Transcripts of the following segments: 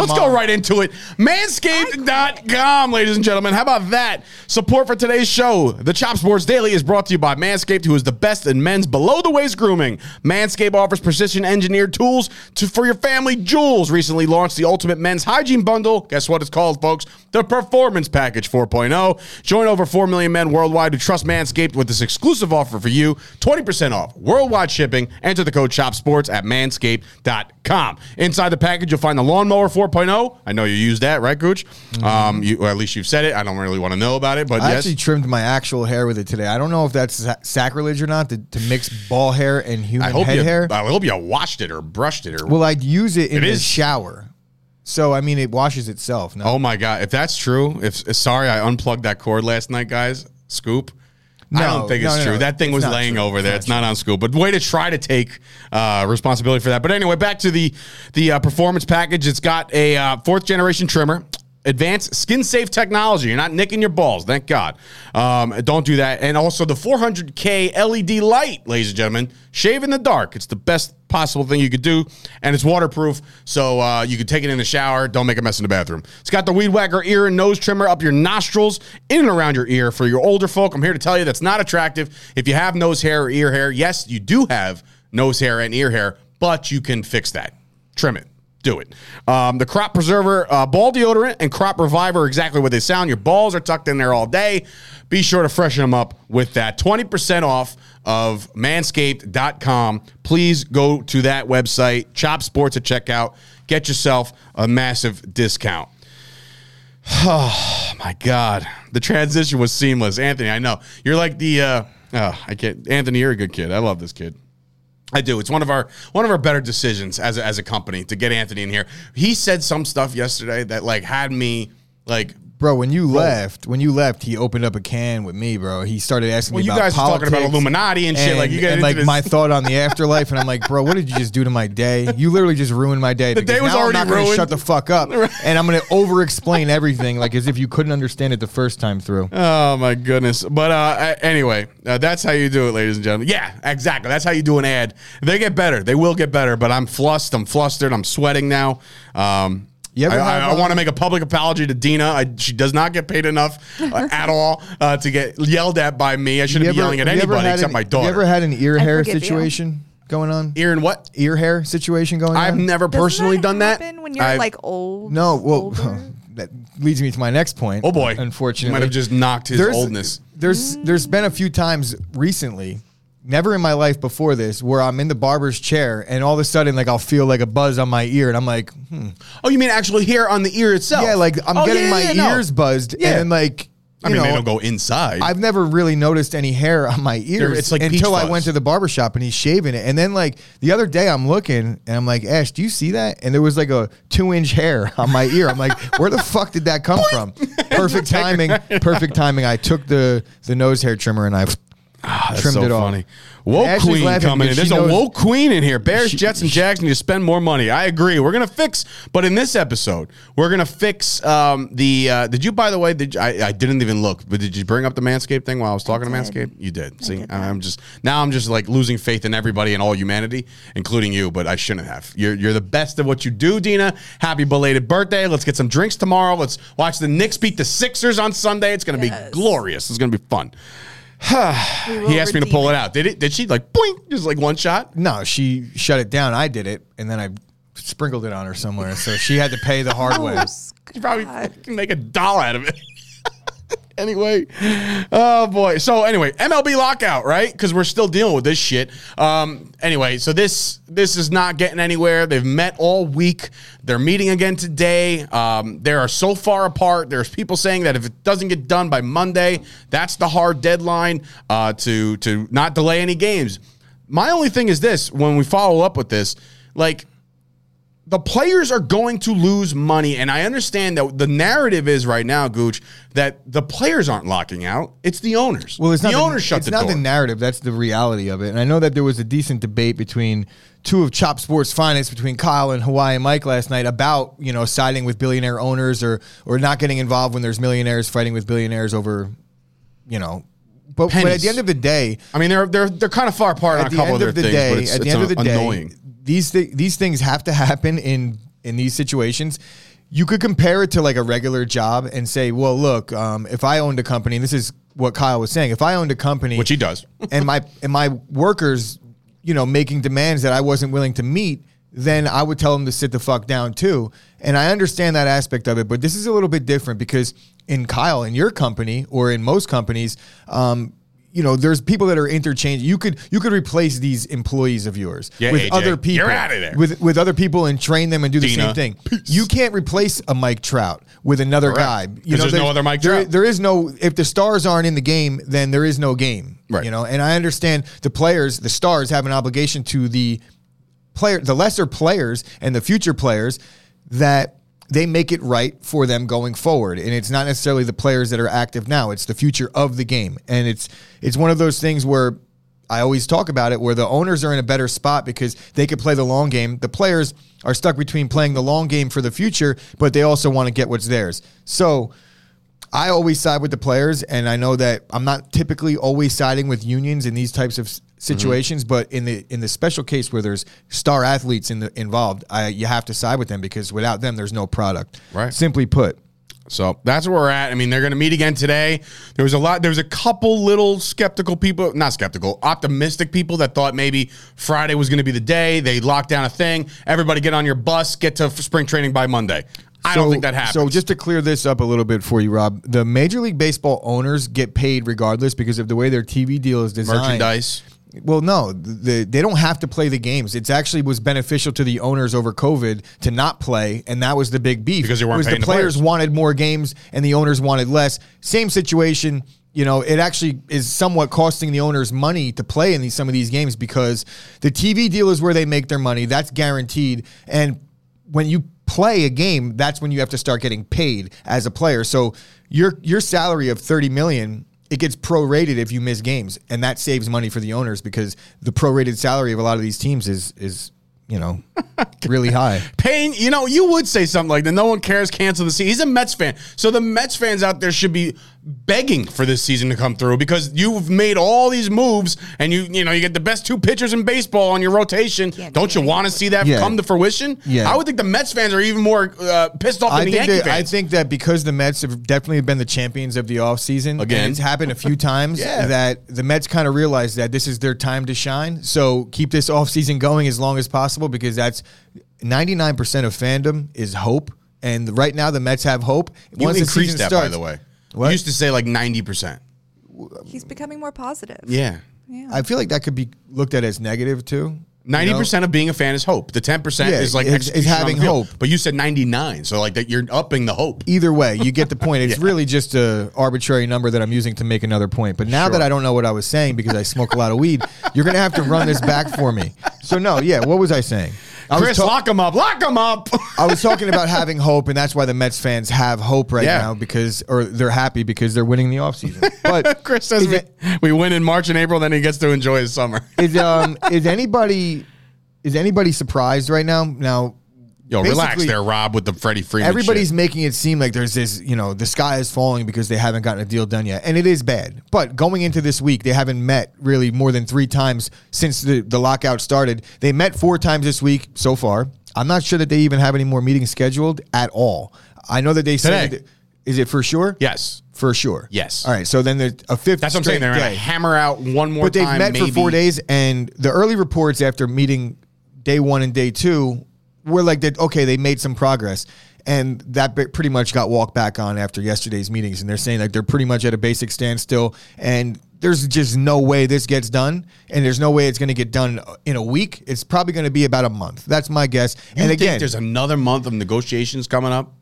Let's mom- go right into it. Manscaped.com, ladies and gentlemen. How about that? Support for today's show. The Chop Sports Daily is brought to you by Manscaped, who is the best in men's below the waist grooming. Manscaped offers precision engineered tools to, for your family jewels. Recently launched the Ultimate Men's Hygiene Bundle. Guess what it's called, folks? The Performance Package 4.0. Join over 4 million men worldwide who trust Manscaped with this exclusive offer for you 20% off worldwide shipping. Enter the code CHOPSPORTS at manscaped.com. Inside the package, you'll find the Lawnmower 4.0. I know you use that, right, Gooch? Um, you, or at least you've said it. I don't really want to know about it, but I yes. actually trimmed my actual hair with it today. I don't know if that's sacrilege or not to, to mix ball hair and human I hope head you. hair. I hope you washed it or brushed it or. well, I'd use it in It the is- shower. So I mean, it washes itself. No, oh my god! If that's true, if sorry, I unplugged that cord last night, guys. Scoop. I don't think it's no, no, true. no. That thing It's was laying true. over there. It's It's not on Scoop. But way to try to take uh, responsibility for that. But anyway, back to the the uh, performance package. It's got a uh, fourth generation trimmer. Advanced skin safe technology. You're not nicking your balls, thank God. Um, don't do that. And also the 400K LED light, ladies and gentlemen. Shave in the dark. It's the best possible thing you could do, and it's waterproof, so uh, you can take it in the shower. Don't make a mess in the bathroom. It's got the Weed Whacker ear and nose trimmer up your nostrils, in and around your ear. For your older folk, I'm here to tell you that's not attractive. If you have nose hair or ear hair, yes, you do have nose hair and ear hair, but you can fix that. Trim it. Do it. Um, the Crop Preserver uh, Ball Deodorant and Crop Reviver exactly what they sound. Your balls are tucked in there all day. Be sure to freshen them up with that. 20% off of manscaped.com. Please go to that website, Chop Sports at checkout. Get yourself a massive discount. Oh my God. The transition was seamless. Anthony, I know. You're like the uh oh, I can't Anthony, you're a good kid. I love this kid. I do. It's one of our one of our better decisions as a, as a company to get Anthony in here. He said some stuff yesterday that like had me like bro. When you left, when you left, he opened up a can with me, bro. He started asking Well, me you about guys talking about Illuminati and shit, like, you get and like my thought on the afterlife, and I'm like, bro, what did you just do to my day? You literally just ruined my day. The day was now already I'm not gonna ruined. Shut the fuck up, and I'm gonna over explain everything, like as if you couldn't understand it the first time through. Oh my goodness! But uh, a- anyway, uh, that's how you do it, ladies and gentlemen. Yeah, exactly. That's how you do an ad. They get better. They will get better. But I'm flustered. I'm flustered. I'm sweating now. Um, You ever I, have, uh, want to make a public apology to Dina. I, she does not get paid enough uh, at all uh, to get yelled at by me. I shouldn't be yelling at have you ever anybody had except an- my Have daughter. you ever had an ear I hair forgive you. situation going on? Ear and what? Ear hair situation going on. I've on? never Doesn't personally that done that. when you're I've- like old. No, well, older? that leads me to my next point. Oh boy! Unfortunately, might have just knocked his oldness. There's there's been a few times recently, never in my life before this, where I'm in the barber's chair and all of a sudden like I'll feel like a buzz on my ear and I'm like, hmm. Oh, you mean actually hair on the ear itself? yeah, like I'm Oh, getting yeah, my yeah, no. ears buzzed Yeah. and like. I you mean, they know, don't go inside. I've never really noticed any hair on my ears it's like until I went to the barber shop and he's shaving it. And then like the other day I'm looking and I'm like, Ash, do you see that? And there was like a two inch hair on my ear. I'm like, where the fuck did that come from? Perfect timing. Perfect timing. I took the the nose hair trimmer and I That's trimmed so it off. funny. Woke Ashley's queen laughing coming in. because There's she a knows- woke queen in here. Bears, She- Jets, and Jags need to spend more money. I agree. We're gonna fix, but in this episode, we're gonna fix um, the. Uh, did you, by the way? Did you, I, I didn't even look, but did you bring up the Manscaped thing while I was talking to did. Manscaped? You did. See, did. I'm just now. I'm just like losing faith in everybody and all humanity, including you. But I shouldn't have. You're you're the best at what you do, Dina. Happy belated birthday. Let's get some drinks tomorrow. Let's watch the Knicks beat the Sixers on Sunday. It's gonna Yes. be glorious. It's gonna be fun. We He asked me to pull it out. Did it? Did she like boing? Just like one shot? No, she shut it down. I did it and then I sprinkled it on her somewhere. So she had to pay the hard oh, way. She probably can make a doll out of it. Anyway, oh boy. So anyway, MLB lockout, right? Because we're still dealing with this shit. Um. Anyway, so this this is not getting anywhere. They've met all week. They're meeting again today. Um. They are so far apart. There's people saying that if it doesn't get done by Monday, that's the hard deadline. Uh. To to not delay any games. My only thing is this: when we follow up with this, like the players are going to lose money. And I understand that the narrative is right now, Gooch, that the players aren't locking out. It's the owners. Well, it's the not owners shut it's the not door. the narrative. That's the reality of it. And I know that there was a decent debate between two of Chop Sports' finest, between Kyle and Hawaii Mike last night, about you know siding with billionaire owners or or not getting involved when there's millionaires fighting with billionaires over, you know. But, but at the end of the day, I mean, they're they're they're kind of far apart on at a the couple end of of the things, day, at the end of the day, annoying. These th- these things have to happen in in these situations. You could compare it to like a regular job and say, well, look, um, if I owned a company, and this is what Kyle was saying, if I owned a company, Which he does. and my and my workers, you know, making demands that I wasn't willing to meet, then I would tell them to sit the fuck down too. And I understand that aspect of it, but this is a little bit different because in Kyle, in your company or in most companies, um, you know, there's people that are interchange. You could you could replace these employees of yours Yeah, with AJ, other people. you're outta there. With with other people and train them and do the Dina, same thing. You can't replace a Mike Trout with another Correct. guy. You know, there's no other Mike there- Trout. there is no if the stars aren't in the game, then there is no game. Right. You know, and I understand the players, the stars have an obligation to the player, the lesser players and the future players that they make it right for them going forward. And it's not necessarily the players that are active now; it's the future of the game. And it's it's one of those things where I always talk about it, where the owners are in a better spot because they could play the long game. The players are stuck between playing the long game for the future, but they also want to get what's theirs. So. I always side with the players, and I know that I'm not typically always siding with unions in these types of s- situations. But in the in the special case where there's star athletes in the, involved, I, you have to side with them because without them, there's no product. Right. Simply put. So that's where we're at. I mean, they're going to meet again today. There was a lot. There was a couple little skeptical people, not skeptical, optimistic people that thought maybe Friday was going to be the day. They locked down a thing. Everybody get on your bus, get to spring training by Monday. I don't think that happens. So just to clear this up a little bit for you, Rob, the Major League Baseball owners get paid regardless because of the way their TV deal is designed. merchandise. Well, no, the, they don't have to play the games. It's actually was beneficial to the owners over COVID to not play, and that was the big beef. Because weren't was paying the the players players. wanted more games and the owners wanted less. Same situation. You know, it actually is somewhat costing the owners money to play in these some of these games because the TV deal is where they make their money. That's guaranteed, and when you play a game, that's when you have to start getting paid as a player. So your your salary of 30 million, it gets prorated if you miss games, and that saves money for the owners because the prorated salary of a lot of these teams is is, you know, really high. Payne, you know, you would say something like that. No one cares. Cancel the season. He's a Mets fan, so the Mets fans out there should be begging for this season to come through because you've made all these moves and you, you know, you get the best two pitchers in baseball on your rotation. Can't Don't you want to see that Yeah. come to fruition? Yeah. I would think the Mets fans are even more uh, pissed off than I the think Yankee that, I think that because the Mets have definitely been the champions of the offseason, Again. and it's happened a few times Yeah. that the Mets kind of realize that this is their time to shine. So keep this offseason going as long as possible because that's 99% of fandom is hope. And right now the Mets have hope. you Once the season that, by the way. What? You used to say like 90%. He's becoming more positive. Yeah. Yeah. I feel like that could be looked at as negative too. you Ninety know? percent of being a fan is hope. The ten percent Yeah, is like it's- it's execution on having the field. hope. But you said ninety nine, so like that you're upping the hope. Either way, you get the point. It's really just a arbitrary number that I'm using to make another point. But now that I don't know what I was saying because I smoke a lot of weed, you're gonna have to run this back for me. So no, yeah, what was I saying? I Chris, ta- lock him up, lock him up. I was talking about having hope, and that's why the Mets fans have hope right Yeah. now because, or they're happy because they're winning the offseason. But Chris says we, it- we win in March and April, then he gets to enjoy his summer. is um is anybody is anybody surprised right now? Now Yo, relax there, Rob, with the Freddie Freeman. Everybody's shit. making it seem like there's this, you know, the sky is falling because they haven't gotten a deal done yet. And it is bad. But going into this week, they haven't met really more than three times since the, the lockout started. They met four times this week so far. I'm not sure that they even have any more meetings scheduled at all. I know that they said, is it for sure? Yes. For sure. Yes. All right. So then there's a fifth. That's what I'm saying. They're going to hammer out one more But they've time. met maybe. for four days, and the early reports after meeting day one and day two were like that. Okay, they made some progress, and that pretty much got walked back on after yesterday's meetings. And they're saying like they're pretty much at a basic standstill, and there's just no way this gets done, and there's no way it's going to get done in a week. It's probably going to be about a month. That's my guess. You and think again, there's another month of negotiations coming up?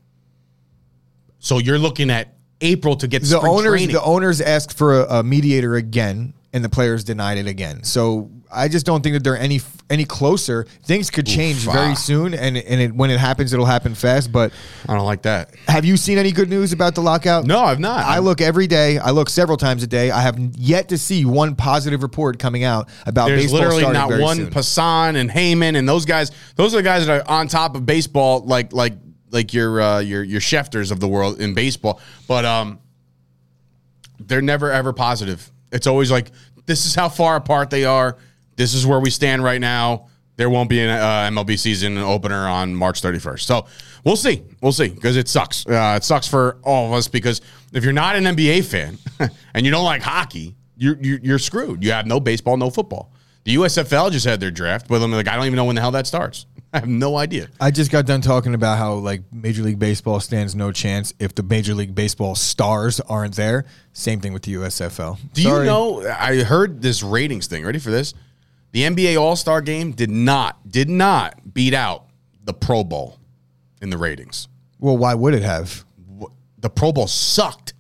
So you're looking at April to get the owners training. the owners asked for a, a mediator again and the players denied it again so i just don't think that they're any any closer things could change ah. very soon and and it, when it happens it'll happen fast but I don't like that. have you seen any good news about the lockout No, I've not. I look every day. I look several times a day. I have yet to see one positive report coming out about There's baseball literally not one soon. Passan and Heyman and those guys. Those are the guys that are on top of baseball, like like like your uh, your your Schefters of the world in baseball. But um, they're never ever positive. It's always like this is how far apart they are. This is where we stand right now. there won't be an uh, MLB season opener on March 31st. So we'll see. We'll see because it sucks. Uh, it sucks for all of us because if you're not an NBA fan and you don't like hockey, you're, you're, you're screwed. You have no baseball, no football. The USFL just had their draft, but I'm like, I don't even know when the hell that starts. I have no idea. I just got done talking about how like Major League Baseball stands no chance if the Major League Baseball stars aren't there. Same thing with the USFL. Do Sorry. you know? I heard this ratings thing. Ready for this? The NBA All Star Game did not did not beat out the Pro Bowl in the ratings. Well, why would it have? The Pro Bowl sucked.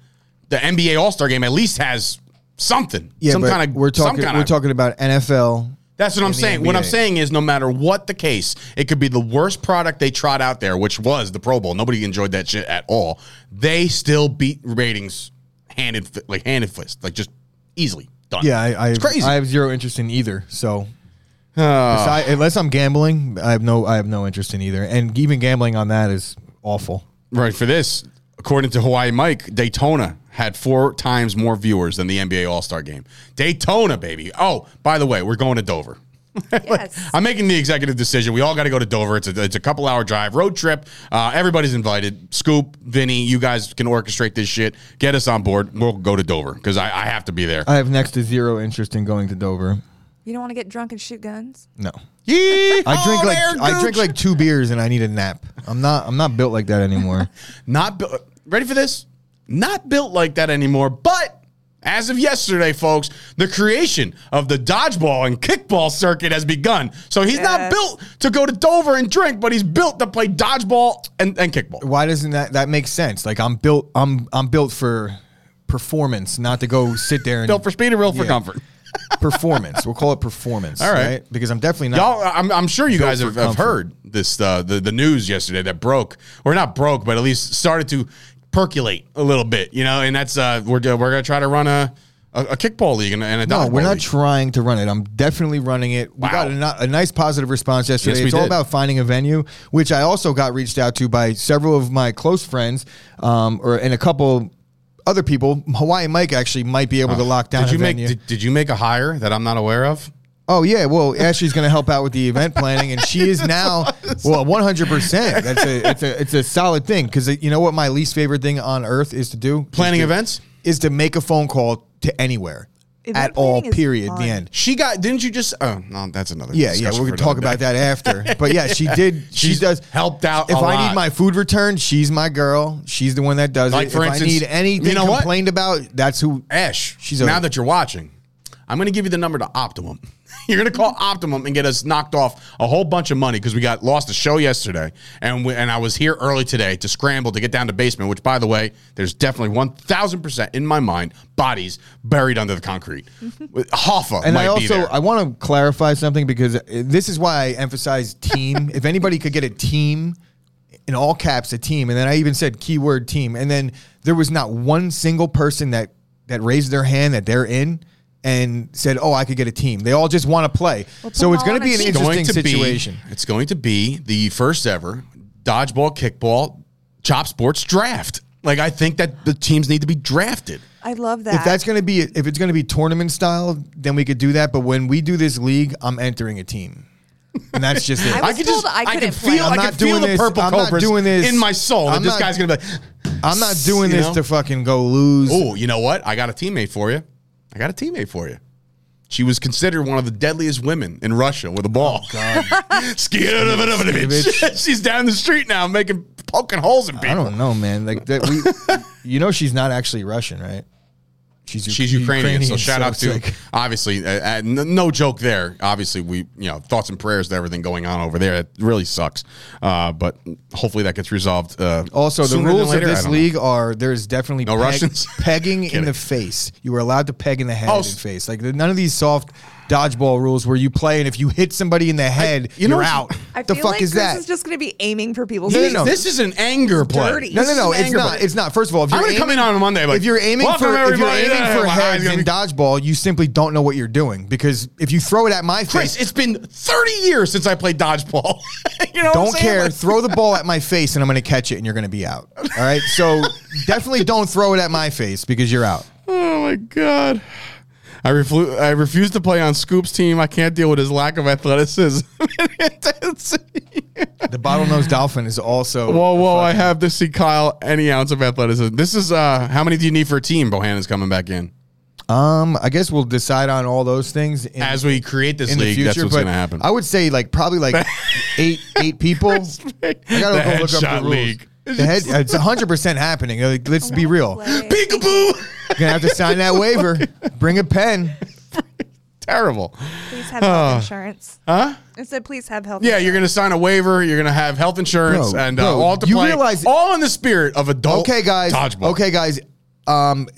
The NBA All Star Game at least has something. Yeah, some kind of we're talking we're talking about NFL. That's what I'm saying. What I'm saying is, no matter what the case, it could be the worst product they trot out there, which was the Pro Bowl. Nobody enjoyed that shit at all. They still beat ratings hand and like hand and fist, like just easily done. Yeah, I, I it's crazy. I have zero interest in either. So ah. Besi- unless I'm gambling, I have no I have no interest in either. And even gambling on that is awful. Right for this, according to Hawaii Mike, Daytona had four times more viewers than the NBA All Star Game. Daytona, baby. Oh, by the way, we're going to Dover. Yes. I'm making the executive decision. We all got to go to Dover. It's a, it's a couple hour drive, road trip. Uh, everybody's invited. Scoop, Vinny, you guys can orchestrate this shit. Get us on board. We'll go to Dover because I, I have to be there. I have next to zero interest in going to Dover. You don't want to get drunk and shoot guns? No. Yee- I drink like there, I drink like two beers and I need a nap. I'm not I'm not built like that anymore. Not built. Ready for this? Not built like that anymore. But as of yesterday, folks, the creation of the dodgeball and kickball circuit has begun. So he's not built to go to Dover and drink, but he's built to play dodgeball and, and kickball. Why doesn't that that make sense? Like I'm built I'm I'm built for performance, not to go sit there and Built for speed and real for comfort. performance. We'll call it performance. All right. Because I'm definitely not Y'all, I'm, I'm sure you guys have, have heard this uh, the the news yesterday that broke, or not broke, but at least started to percolate a little bit. You know, and that's uh, we're we're gonna try to run a a, a kickball league and, a- and a No, we're not league. trying to run it. I'm definitely running it. We Wow. got a, a nice positive response yesterday. Yes, it's all about finding a venue, which I also got reached out to by several of my close friends, um, or and a couple other people. Hawaii Mike actually might be able to lock down Uh, did you make did, did you make a hire that I'm not aware of? Oh yeah, well Ashley's going to help out with the event planning, and she is now well 100. percent That's a it's a it's a solid thing because uh, you know what my least favorite thing on earth is to do Planning Is to- events? is to make a phone call to anywhere Event at all. Period. fun. The end. She got didn't you just? Oh no, that's another. Yeah, yeah, we're gonna talk another about that after. But yeah, she did. she She's does helped out If a I lot. need my food returned, she's my girl. She's the one that does Like, it. for if instance, I need anything you know what? complained about, that's who. Ash, She's now a- that you're watching, I'm going to give you the number to Optimum. you're going to call Optimum and get us knocked off a whole bunch of money because we got lost a show yesterday, and we, and I was here early today to scramble to get down to basement. Which, by the way, there's definitely one thousand percent in my mind bodies buried under the concrete. Hoffa And I also. I want to clarify something because uh, this is why I emphasize team. if anybody could get a team in all caps, a team, and then I even said keyword team, and then there was not one single person that that raised their hand that they're in. And said, "Oh, I could get a team." They all just want to play, Well, put so it's going to be an team. Going interesting to be- situation. it's going to be the first ever dodgeball, kickball, chop sports draft. Like I think that the teams need to be drafted. I love that. If that's going to be if it's going to be tournament style, then we could do that. But when we do this league, I'm entering a team, and that's just it. I was can told just, I I, can couldn't play. feel, I'm I not can feel the this- purple I'm not cobras doing this- in my soul. that I'm this not- guy's gonna be. Like, I'm not doing this know? to fucking go lose. Oh, you know what? I got a teammate for you. I got a teammate for you. She was considered one of the deadliest women in Russia with a ball. Skivich. She's down the street now, making poking holes in people. I don't know, man. Like that, we, you know, she's not actually Russian, right? She's She's Ukrainian, so shout out to like- obviously uh, uh, no joke there. Obviously, we you know thoughts and prayers to everything going on over there. It really sucks, uh, but hopefully that gets resolved. Uh, Also, the rules of this don't know. league are there's definitely No Russians? pegging in the face. You are allowed to peg in the head Oh, and face. Like none of these soft dodgeball rules where you play and if you hit somebody in the head, you you're what's- out. I the feel fuck like is Chris that? is just going to be aiming for people's No, no, no. This is an anger play. dirty. No, no, no. It's not. play. It's not. First of all, if I'm you're gonna come aiming, in on a Monday. Like, if you're aiming for if you're aiming Yeah, for my heads in dodgeball, you simply don't know what you're doing because if you throw it at my Chris, face, it's been 30 years since I played dodgeball. you know, what I'm don't care. Like- throw the ball at my face and I'm going to catch it and you're going to be out. All right. So definitely don't throw it at my face because you're out. Oh my god. I, reflu- I refuse to play on Scoop's team. I can't deal with his lack of athleticism. The bottlenose dolphin is also. whoa, whoa! I have to see Kyle any ounce of athleticism. This is uh, how many do you need for a team? Bohannon's coming back in Um, I guess we'll decide on all those things in, as we create this in the league. future. that's what's going to happen. I would say like probably like eight eight people. I gotta The go look up the rules. league. The head, it's hundred percent happening. Like, let's be real. You're gonna have to sign that waiver. Bring a pen. Terrible. Please have health insurance. Huh? I said, please have health. Yeah, you're going to sign a waiver. You're going to have health insurance Bro, and uh, bro, all to you play. realize- all in the spirit of adult. Okay, guys. Dodgeball. Okay, guys. Um,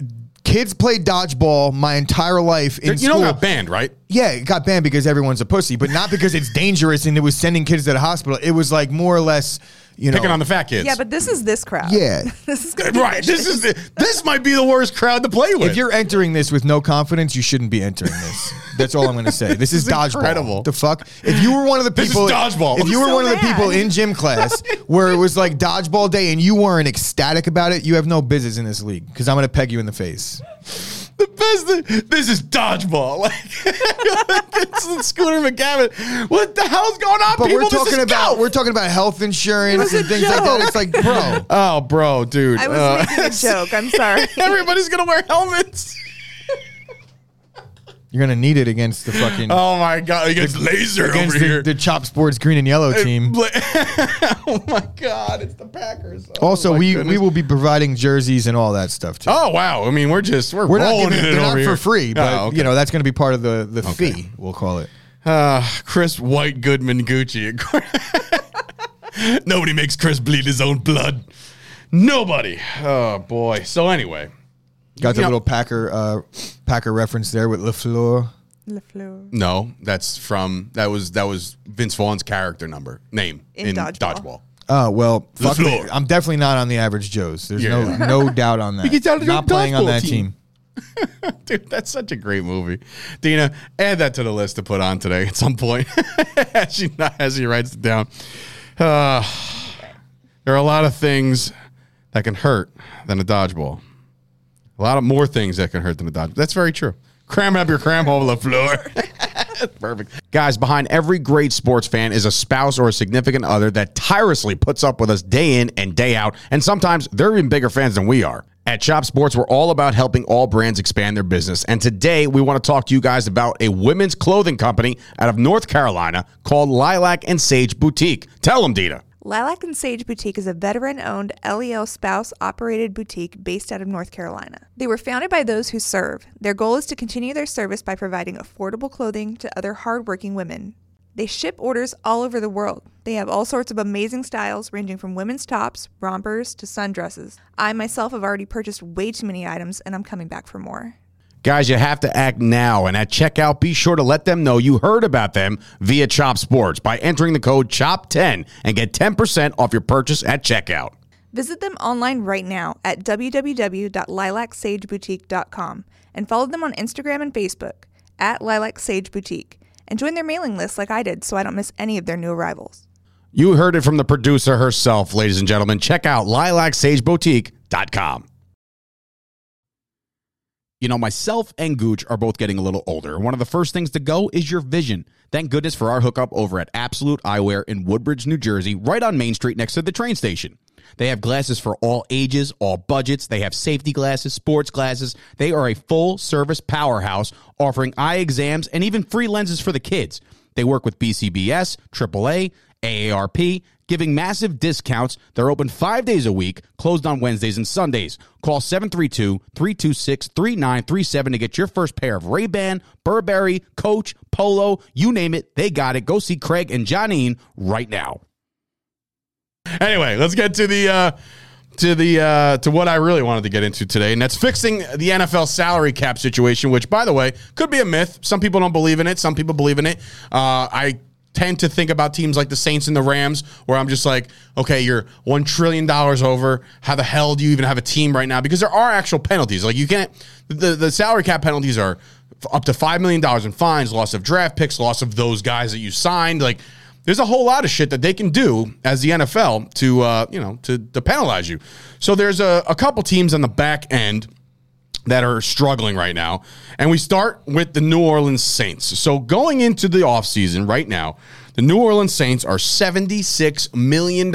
kids played dodgeball my entire life in You school. know, got banned, right? Yeah, it got banned because everyone's a pussy, but not because it's dangerous and it was sending kids to the hospital. It was like more or less, you know, Picking on the fat kids. Yeah, but this is this crowd. Yeah. this is gonna be right. This is the, this might be the worst crowd to play with. If you're entering this with no confidence, you shouldn't be entering this. That's all I'm going to say. This is is dodgeball. incredible. The fuck? If you were one of the This is people, dodgeball. If you were So one of the mad. people in gym class where it was like dodgeball day and you weren't ecstatic about it, you have no business in this league because I'm going to peg you in the face. The best thing, this is dodgeball. Like it's Scooter McGavin. What the hell's going on, But people? we're This talking is about golf. we're talking about health insurance and things like that. It's like, bro, Oh, bro, dude. I was uh, making a joke. I'm sorry. Everybody's gonna wear helmets. You're going to need it against the fucking Oh my god, against laser against over the, here. the Chop Sports green and yellow team. Oh my god, it's the Packers. Oh Also, we goodness. we will be providing jerseys and all that stuff too. Oh wow! I mean, we're just we're, We're not giving it, they're over not for free, but Oh, okay. you know that's going to be part of the the Okay. fee. We'll call it. Uh, Chris White Goodman Gucci. Nobody makes Chris bleed his own blood. Nobody. Oh boy. So anyway, Got the You know- little Packer uh, Packer reference there with Lafleur. LeFleur. no, that's from that was that was Vince Vaughn's character number name In in, Dodgeball. dodgeball. Oh well, fuck me. I'm definitely not on the average Joe's. There's Yeah. no no doubt on that. gets out of the not playing on that team. team. Dude, that's such a great movie. Dina, add that to the list to put on today at some point. as, she, as he writes it down. Uh, there are a lot of things that can hurt than a dodgeball. A lot of more things that can hurt than a dodgeball. That's very true. Cram up your cram hole, LaFleur. Perfect. Guys, behind every great sports fan is a spouse or a significant other that tirelessly puts up with us day in and day out, and sometimes they're even bigger fans than we are. At Chop Sports, we're all about helping all brands expand their business. And today, we want to talk to you guys about a women's clothing company out of North Carolina called Lilac and Sage Boutique. Tell them, Dina. Lilac and Sage Boutique is a veteran owned LEO spouse operated boutique based out of North Carolina. They were founded by those who serve. Their goal is to continue their service by providing affordable clothing to other hardworking women. They ship orders all over the world. They have all sorts of amazing styles, ranging from women's tops, rompers, to sundresses. I myself have already purchased way too many items, and I'm coming back for more. Guys, you have to act now. And at checkout, be sure to let them know you heard about them via Chop Sports by entering the code CHOP10 and get 10% off your purchase at checkout. Visit them online right now at www.lilacsageboutique.com and follow them on Instagram and Facebook at Lilac Sage Boutique and join their mailing list like I did so I don't miss any of their new arrivals. You heard it from the producer herself, ladies and gentlemen. Check out lilacsageboutique.com. You know, myself and Gooch are both getting a little older. One of the first things to go is your vision. Thank goodness for our hookup over at Absolute Eyewear in Woodbridge, New Jersey, right on Main Street next to the train station. They have glasses for all ages, all budgets. They have safety glasses, sports glasses. They are a full service powerhouse offering eye exams and even free lenses for the kids. They work with BCBS, AAA, AARP, giving massive discounts. They're open five days a week, closed on Wednesdays and Sundays. Call 732-326-3937 to get your first pair of Ray-Ban, Burberry, Coach, Polo, you name it, they got it. Go see Craig and Johnine right now. Anyway, let's get to the uh, to the uh, to what I really wanted to get into today, and that's fixing the NFL salary cap situation. Which, by the way, could be a myth. Some people don't believe in it. Some people believe in it. Uh, I tend to think about teams like the Saints and the Rams, where I'm just like, okay, you're one trillion dollars over. How the hell do you even have a team right now? Because there are actual penalties. Like you can't. The the salary cap penalties are up to five million dollars in fines, loss of draft picks, loss of those guys that you signed. Like there's a whole lot of shit that they can do as the NFL to uh, you know to, to penalize you. So there's a, a couple teams on the back end that are struggling right now. And we start with the New Orleans Saints. So going into the offseason right now, the New Orleans Saints are $76 million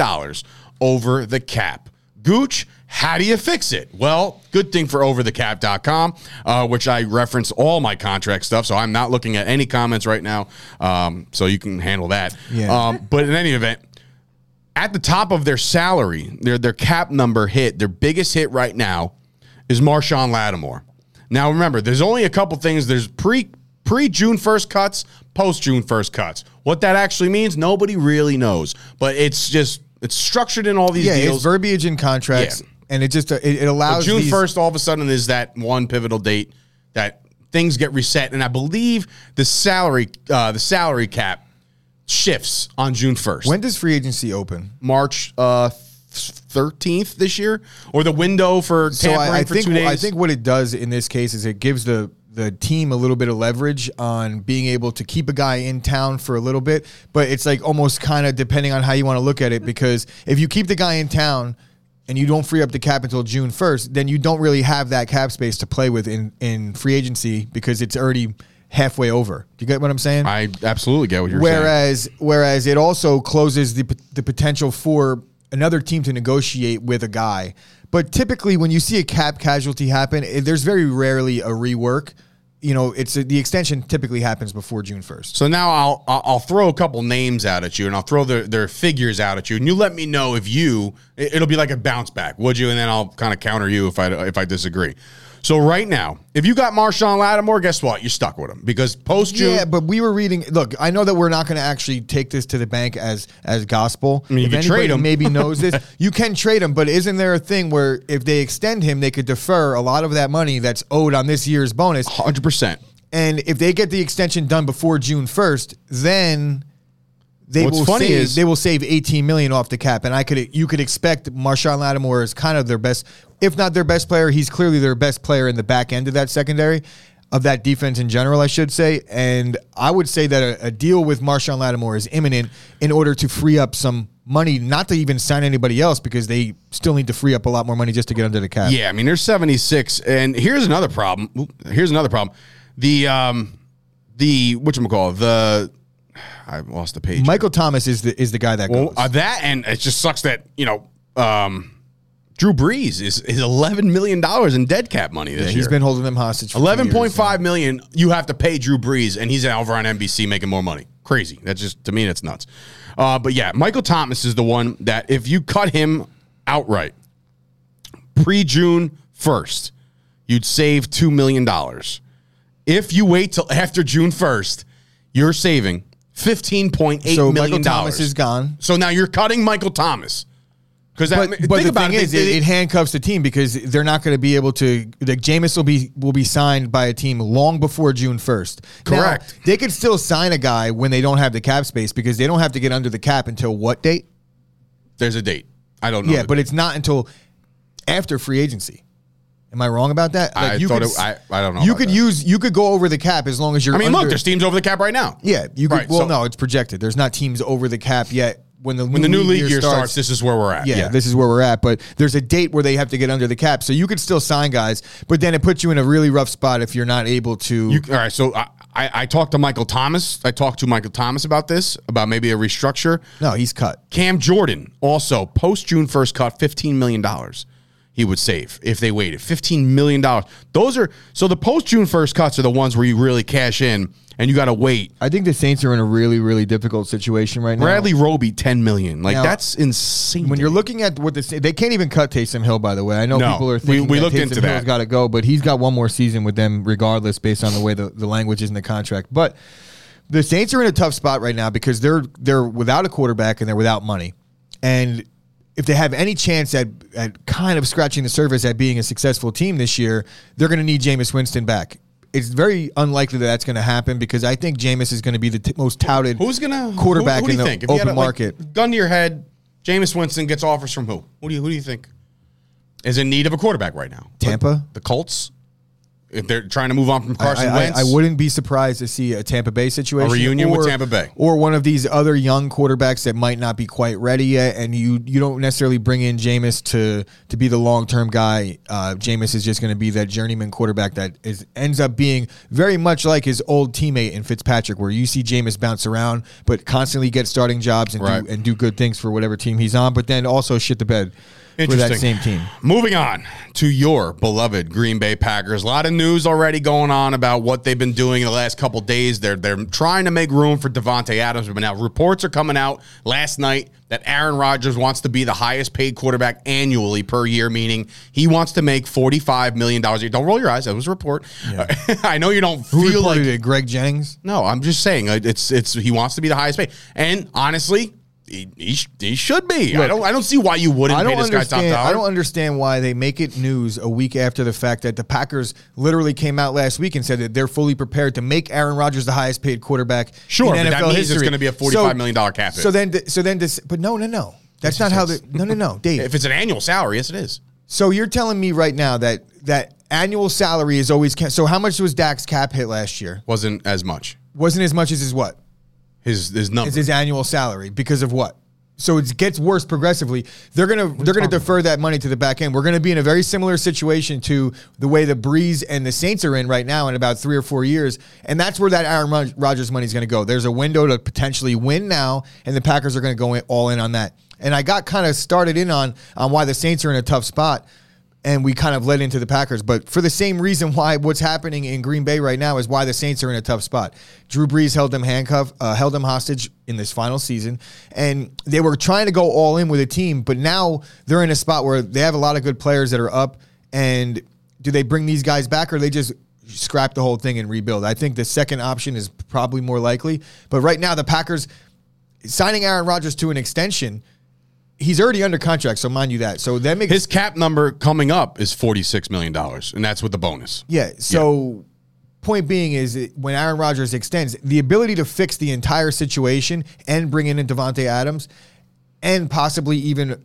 over the cap. Gooch, how do you fix it? Well, good thing for overthecap.com, uh, which I reference all my contract stuff. So I'm not looking at any comments right now. Um, so you can handle that. Yeah. Um, but in any event, at the top of their salary, their their cap number hit, their biggest hit right now is Marshon Lattimore. Now remember, there's only a couple things. There's pre pre June first cuts, post June first cuts. What that actually means, nobody really knows. But it's just it's structured in all these Yeah, deals. it's verbiage in contracts, Yeah. and it just it, it But allows June first, all of a sudden, is that one pivotal date that things get reset, and I believe the salary uh, the salary cap shifts on June first. When does free agency open? March uh, thirteenth this year, or the window for So tampering I, I for think two days. I think what it does in this case is it gives the the team a little bit of leverage on being able to keep a guy in town for a little bit, but it's like almost kind of depending on how you want to look at it because if you keep the guy in town and you don't free up the cap until June 1st, then you don't really have that cap space to play with in in free agency because it's already halfway over. Do you get what I'm saying? I absolutely get what you're saying. Whereas, whereas it also closes the the potential for another team to negotiate with a guy. But typically, when you see a cap casualty happen, eh, there's very rarely a rework. You know, it's a, the extension typically happens before June first. So now I'll I'll I'll throw a couple names out at you, and I'll throw their their figures out at you, and you let me know if you it- it'll be like a bounce back, would you? And then I'll kind of counter you if I if I disagree. So right now, if you got Marshon Lattimore, guess what? You're stuck with him because post June. Yeah, but we were reading. Look, I know that we're not going to actually take this to the bank as as gospel. I mean, you if could trade him. maybe knows this, you can trade him. But isn't there a thing where if they extend him, they could defer a lot of that money that's owed on this year's bonus? Hundred percent. And if they get the extension done before June first, then they What's will funny save, is- they will save 18 million off the cap. And I could you could expect Marshon Lattimore is kind of their best, if not their best player. He's clearly their best player in the back end of that secondary. Of that defense in general, I should say, and I would say that a, a deal with Marshon Lattimore is imminent in order to free up some money, not to even sign anybody else because they still need to free up a lot more money just to get under the cap. Yeah, I mean, there's 76, and here's another problem. Here's another problem. The um, the what call the I lost the page. Michael Thomas is the is the guy that Well, goes. uh, that and it just sucks that you know um, Drew Brees is is 11 million dollars in dead cap money this Yeah, year. he's been holding them hostage. For Eleven so- five million. You have to pay Drew Brees, and he's over on NBC making more money. Crazy. That's just to me, that's nuts. Uh, but yeah, Michael Thomas is the one that if you cut him outright pre June first, you'd save two million dollars. If you wait till after June first, you're saving fifteen point eight So million Michael Thomas dollars. is gone. So now you're cutting Michael Thomas because But, think but the about thing it, is, it, it handcuffs the team because they're not going to be able to. Like Jameis will be will be signed by a team long before June first. Correct. they could still sign a guy when they don't have the cap space because they don't have to get under the cap until what date? there's a date. I don't know. yeah, but it's not until after free agency. Am I wrong about that? I you thought could it- I- I don't know You could that. use you could go over the cap as long as you're. I mean, look, there's teams over the cap right now. Yeah, you could. Right, well, so- no, it's projected. There's not teams over the cap yet. When the When the new league year starts, this is where we're at. yeah, this is where we're at. But there's a date where they have to get under the cap, so you could still sign guys, but then it puts you in a really rough spot if you're not able to. You, all right, so I, I, I talked to Michael Thomas. I talked to Michael Thomas about this, about maybe a restructure. no, he's cut. Cam Jordan also post June first cut fifteen million dollars. He would save if they waited fifteen million dollars. Those are so the post June first cuts are the ones where you really cash in and you got to wait. I think the Saints are in a really, really difficult situation right now. Bradley Roby ten million, like Now, that's insane. When you're looking at what the they can't even cut Taysom Hill. By the way, I know No, people are thinking we that looked Taysom into Hill's got to go, but he's got one more season with them regardless, based on the way the, the language is in the contract. But the Saints are in a tough spot right now because they're they're without a quarterback and they're without money, and if they have any chance at, at kind of scratching the surface at being a successful team this year, they're going to need Jameis Winston back. It's very unlikely that that's going to happen because I think Jameis is going to be the t- most touted who's gonna quarterback who, who do in the think? If you open a, like, market. gun to your head, Jameis Winston gets offers from who? Who do you who do you think is in need of a quarterback right now? Tampa? the Colts. If they're trying to move on from Carson I- Wentz, I wouldn't be surprised to see a Tampa Bay situation, A reunion with Tampa Bay. or one of these other young quarterbacks that might not be quite ready yet, and you you don't necessarily bring in Jameis to to be the long term guy. Uh, Jameis is just going to be that journeyman quarterback that is ends up being very much like his old teammate in Fitzpatrick, where you see Jameis bounce around, but constantly get starting jobs and Right. do, and do good things for whatever team he's on, but then also shit the bed for that same team. Moving on to your beloved Green Bay Packers. A lot of news already going on about what they've been doing in the last couple days. They're they're trying to make room for Davante Adams, but now reports are coming out last night that Aaron Rodgers wants to be the highest paid quarterback annually per year, meaning he wants to make $45 million. A year. Don't roll your eyes. That was a report. I know you don't Who feel like it? Greg Jennings. no, I'm just saying uh, it's it's he wants to be the highest paid. And honestly, he, he, sh- he should be. I don't I don't see why you wouldn't I pay don't this guy top understand. dollar. I don't understand why they make it news a week after the fact that the Packers literally came out last week and said that they're fully prepared to make Aaron Rodgers the highest paid quarterback. Sure, in but that NFL means it's gonna be a $45 million cap hit. So then, so then, this, but no, no, no. That's not how the. No, no, no, Dave. If it's an annual salary, yes, it is. So you're telling me right now that that annual salary is always. Ca- so how much was Dak's cap hit last year? Wasn't as much. Wasn't as much as his what? His his number. Is his annual salary because of what? So it gets worse progressively. They're gonna they're gonna defer that money to the back end. We're gonna be in a very similar situation to the way the Brees and the Saints are in right now in about three or four years, and that's where that Aaron Rodgers money is gonna go. There's a window to potentially win now, and the Packers are gonna go all in on that. And I got kind of started in on on why the Saints are in a tough spot and we kind of led into the Packers. But for the same reason why what's happening in Green Bay right now is why the Saints are in a tough spot. Drew Brees held them handcuff, uh, held them hostage in this final season, and they were trying to go all in with a team. But now they're in a spot where they have a lot of good players that are up. And do they bring these guys back, or they just scrap the whole thing and rebuild? I think the second option is probably more likely. But right now, the Packers signing Aaron Rodgers to an extension. He's already under contract, so mind you that. So that makes his cap number coming up is forty six million dollars, and that's with the bonus. Yeah. So, point being is when Aaron Rodgers extends, the ability to fix the entire situation and bring in Davante Adams, and possibly even,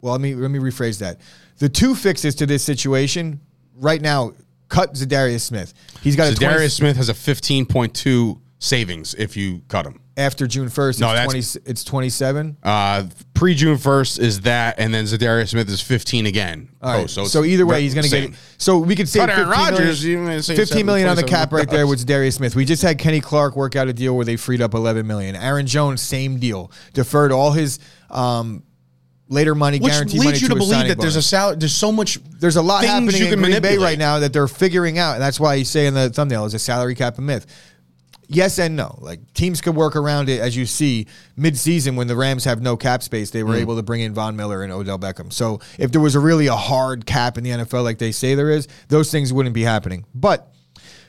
well, let me let me rephrase that. The two fixes to this situation right now: cut Za'Darius Smith. He's got a 20 Smith has a fifteen point two savings if you cut him. After June first. No, it's that's- twenty. It's twenty seven. Uh, Pre June first is that, and then Za'Darius Smith is fifteen again. All right. Oh, so, it's either way, he's going to get. So we could say Cut Aaron 15 million- Rodgers, 15 million on the cap right there 27 with Darius Smith. We just had Kenny Clark work out a deal where they freed up 11 million. Aaron Jones, same deal, deferred all his um, later money, Which guaranteed money leads you to a believe that there's a salary. There's so much. There's a lot happening you in can Green Bay right now that they're figuring out, and that's why you say in the thumbnail is a salary cap a myth. Yes and no. Like teams could work around it, as you see mid-season when the Rams have no cap space, they were Mm. able to bring in Von Miller and Odell Beckham. So if there was a really a hard cap in the NFL, like they say there is, those things wouldn't be happening. But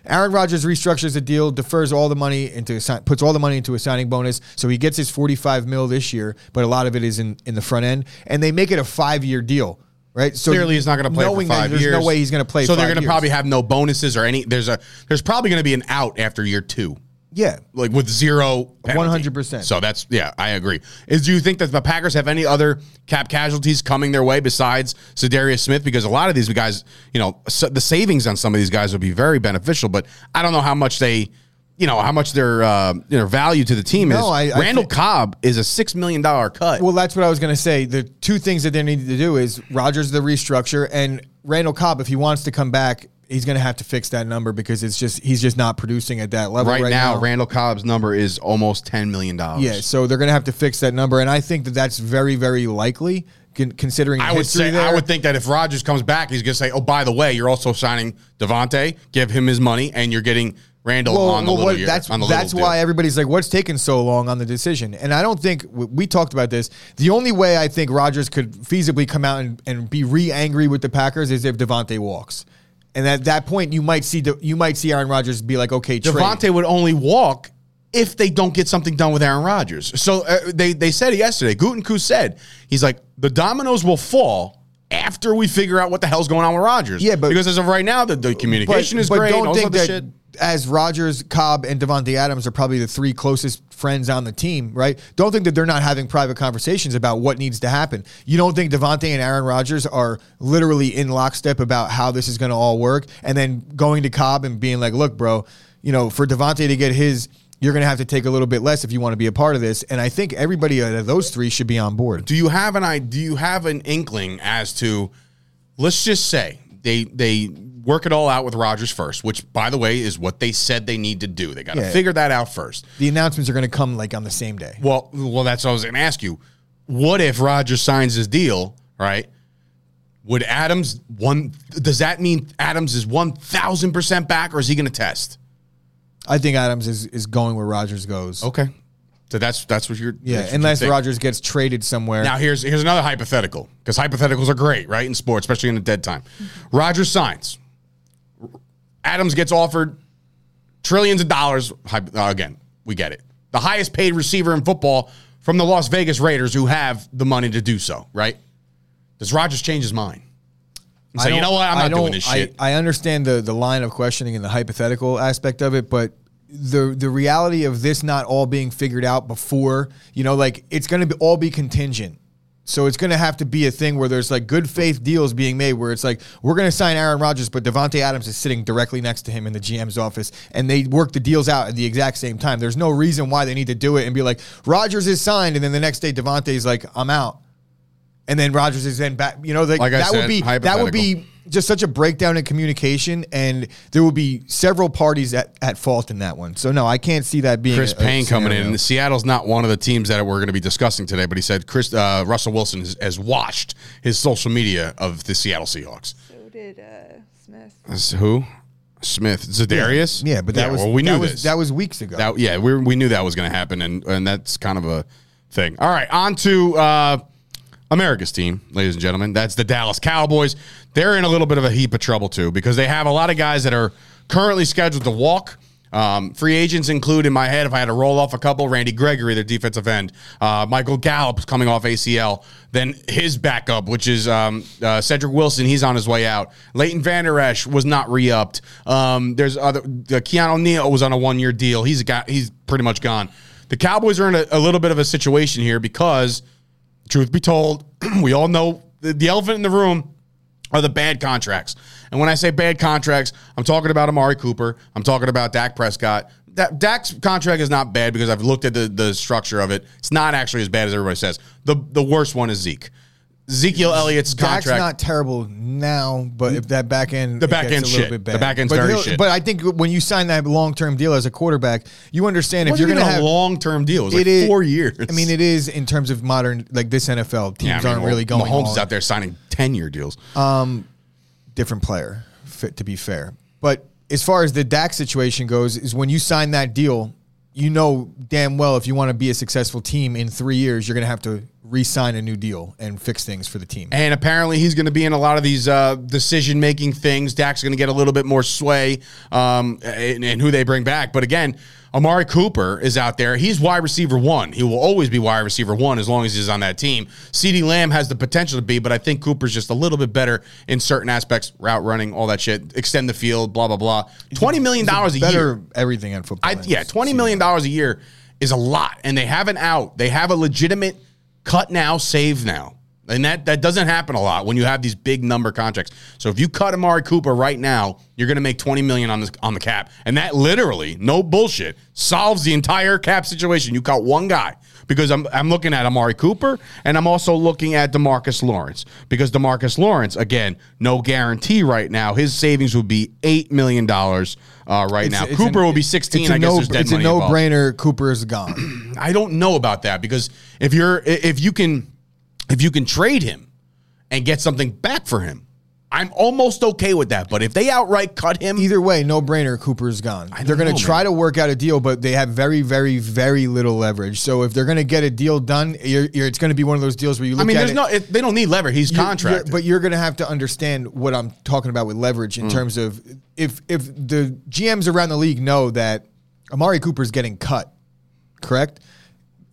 Aaron Rodgers restructures the deal, defers all the money into puts all the money into a signing bonus, so he gets his 45 mil this year, but a lot of it is in in the front end, and they make it a five year deal. Right, so Clearly, he's not going to play knowing for that five there's years. no way he's going to play. So they're going to probably have no bonuses or any. There's a. There's probably going to be an out after year two. Yeah. like with zero penalty. 100%. So that's yeah, I agree. Is do you think that the Packers have any other cap casualties coming their way besides Za'Darius Smith? Because a lot of these guys, you know, so the savings on some of these guys would be very beneficial, but I don't know how much they. You know how much their uh, know value to the team No, is. I- I Randall think- Cobb is a six million dollar cut. Well, that's what I was going to say. The two things that they need to do is Rodgers the restructure and Randall Cobb. If he wants to come back, he's going to have to fix that number because it's just he's just not producing at that level right, right, now, Randall Cobb's number is almost ten million dollars. Yeah, so they're going to have to fix that number, and I think that that's very, very likely considering. I would say there. I would think that if Rodgers comes back, he's going to say, "Oh, by the way, you're also signing Davante. Give him his money, and you're getting Randall Well, on the well, little year, that's the that's little why deal. everybody's like, "What's taking so long on the decision?" And I don't think we- we talked about this. The only way I think Rodgers could feasibly come out and, and be re-angry with the Packers is if Davante walks. And at that point, you might see you might see Aaron Rodgers be like, "Okay, trade." Davante would only walk if they don't get something done with Aaron Rodgers. So uh, they they said yesterday. Gutekunst said he's like the dominoes will fall after we figure out what the hell's going on with Rodgers. Yeah, but- because as of right now, the, the communication is but great. all this other shit. as Rodgers, Cobb, and Davante Adams are probably the three closest friends on the team, right? Don't think that they're not having private conversations about what needs to happen. You don't think Davante and Aaron Rodgers are literally in lockstep about how this is going to all work, and then going to Cobb and being like, "Look, bro, you know, for Davante to get his." You're going to have to take a little bit less if you want to be a part of this, and I think everybody out of those three should be on board. do you have an i do you have an inkling as to let's just say they they work it all out with Rodgers first, which by the way is what they said they need to do. They got to Yeah. figure that out first. The announcements are going to come like on the same day. Well, well, that's what I was going to ask you. What if Rodgers signs his deal, right? Would Adams one? Does that mean Adams is one thousand percent back, or is he going to test? I think Adams is, is going where Rodgers goes. Okay, so that's that's what you're. Yeah, what you unless think. Rodgers gets traded somewhere. Now here's here's another hypothetical because hypotheticals are great, right, in sports, especially in a dead time. Rodgers signs. Adams gets offered trillions of dollars. Uh, again, we get it. The highest paid receiver in football from the Las Vegas Raiders, who have the money to do so, right? Does Rodgers change his mind? And say, I you know what? I'm not doing this shit. I, I understand the the line of questioning and the hypothetical aspect of it, but the the reality of this not all being figured out before, you know, like it's going to all be contingent. So it's going to have to be a thing where there's like good faith deals being made where it's like we're going to sign Aaron Rodgers, but Davante Adams is sitting directly next to him in the GM's office, and they work the deals out at the exact same time. There's no reason why they need to do it and be like Rodgers is signed, and then the next day Davante's like I'm out and then Rodgers is then back. You know, like, Like that said, would be that would be just such a breakdown in communication, and there would be several parties at, at fault in that one. So no, I can't see that being Chris a- a Payne coming in. Seattle's not one of the teams that we're going to be discussing today, but he said Chris uh, Russell Wilson has, has watched his social media of the Seattle Seahawks. So did uh, Smith. That's who? Smith, Za'Darius. Yeah, but that was well, we that knew was that was weeks ago. That- yeah, we we knew that was going to happen, and and that's kind of a thing. All right, on to uh, America's team, ladies and gentlemen. That's the Dallas Cowboys. They're in a little bit of a heap of trouble too because they have a lot of guys that are currently scheduled to walk. Um, free agents include in my head, if I had to roll off a couple, Randy Gregory, their defensive end, uh, Michael Gallup coming off ACL, then his backup, which is um, uh, Cedric Wilson, he's on his way out. Leighton Vander Esch was not re-upped. Um, there's other, the Keanu Neal was on a one-year deal. He's got, he's pretty much gone. The Cowboys are in a, a little bit of a situation here because truth be told, we all know the, the elephant in the room are the bad contracts. And when I say bad contracts, I'm talking about Amari Cooper. I'm talking about Dak Prescott. That Dak's contract is not bad because I've looked at the, the structure of it. It's not actually as bad as everybody says. The the worst one is Zeke. Ezekiel Elliott's Dak's contract. not terrible now, but if that back end, The back end a little shit. bit The back end's but very he'll- shit. But I think when you sign that long term deal as a quarterback, you understand if you're going to have a long term deal. It was like It is- four years. I mean, it is in terms of modern, like this NFL teams Yeah, I mean, aren't really going. Mahomes all- is out there signing ten year deals. Um, different player, fit to be fair. But as far as the Dak situation goes, is when you sign that deal, you know damn well if you want to be a successful team in three years, you're going to have to re-sign a new deal and fix things for the team. And apparently, he's going to be in a lot of these uh, decision making things. Dak's going to get a little bit more sway um, in, in who they bring back. But again, Amari Cooper is out there. He's wide receiver one. He will always be wide receiver one as long as he's on that team. CeeDee Lamb has the potential to be, but I think Cooper's just a little bit better in certain aspects, route running, all that shit, extend the field, blah, blah, blah. $20 million a year. Better everything in football. I, yeah, twenty million dollars a year is a lot, and they have an out. They have a legitimate cut now, save now, and that that doesn't happen a lot when you have these big number contracts. So if you cut Amari Cooper right now, you're going to make twenty million on this on the cap, and that literally, no bullshit, solves the entire cap situation. You cut one guy. Because I'm, I'm looking at Amari Cooper and I'm also looking at Demarcus Lawrence. Because Demarcus Lawrence, again, no guarantee right now. His savings would be $8 million uh, right now. It's- it's Cooper an- will be 16. It's a I guess no, there's dead it's a money involved. no-brainer. Cooper is gone. I don't know about that because if you're if you can if you can trade him and get something back for him, I'm almost okay with that. But if they outright cut him, Either way, no-brainer. Cooper's gone. They're going to try man. to work out a deal, but they have very, very, very little leverage. So if they're going to get a deal done, you're, you're, it's going to be one of those deals where you look I mean, there's it. no it, they don't need leverage. He's you're- but you're going to have to understand what I'm talking about with leverage Mm. in terms of if if the GMs around the league know that Amari Cooper's getting cut, correct?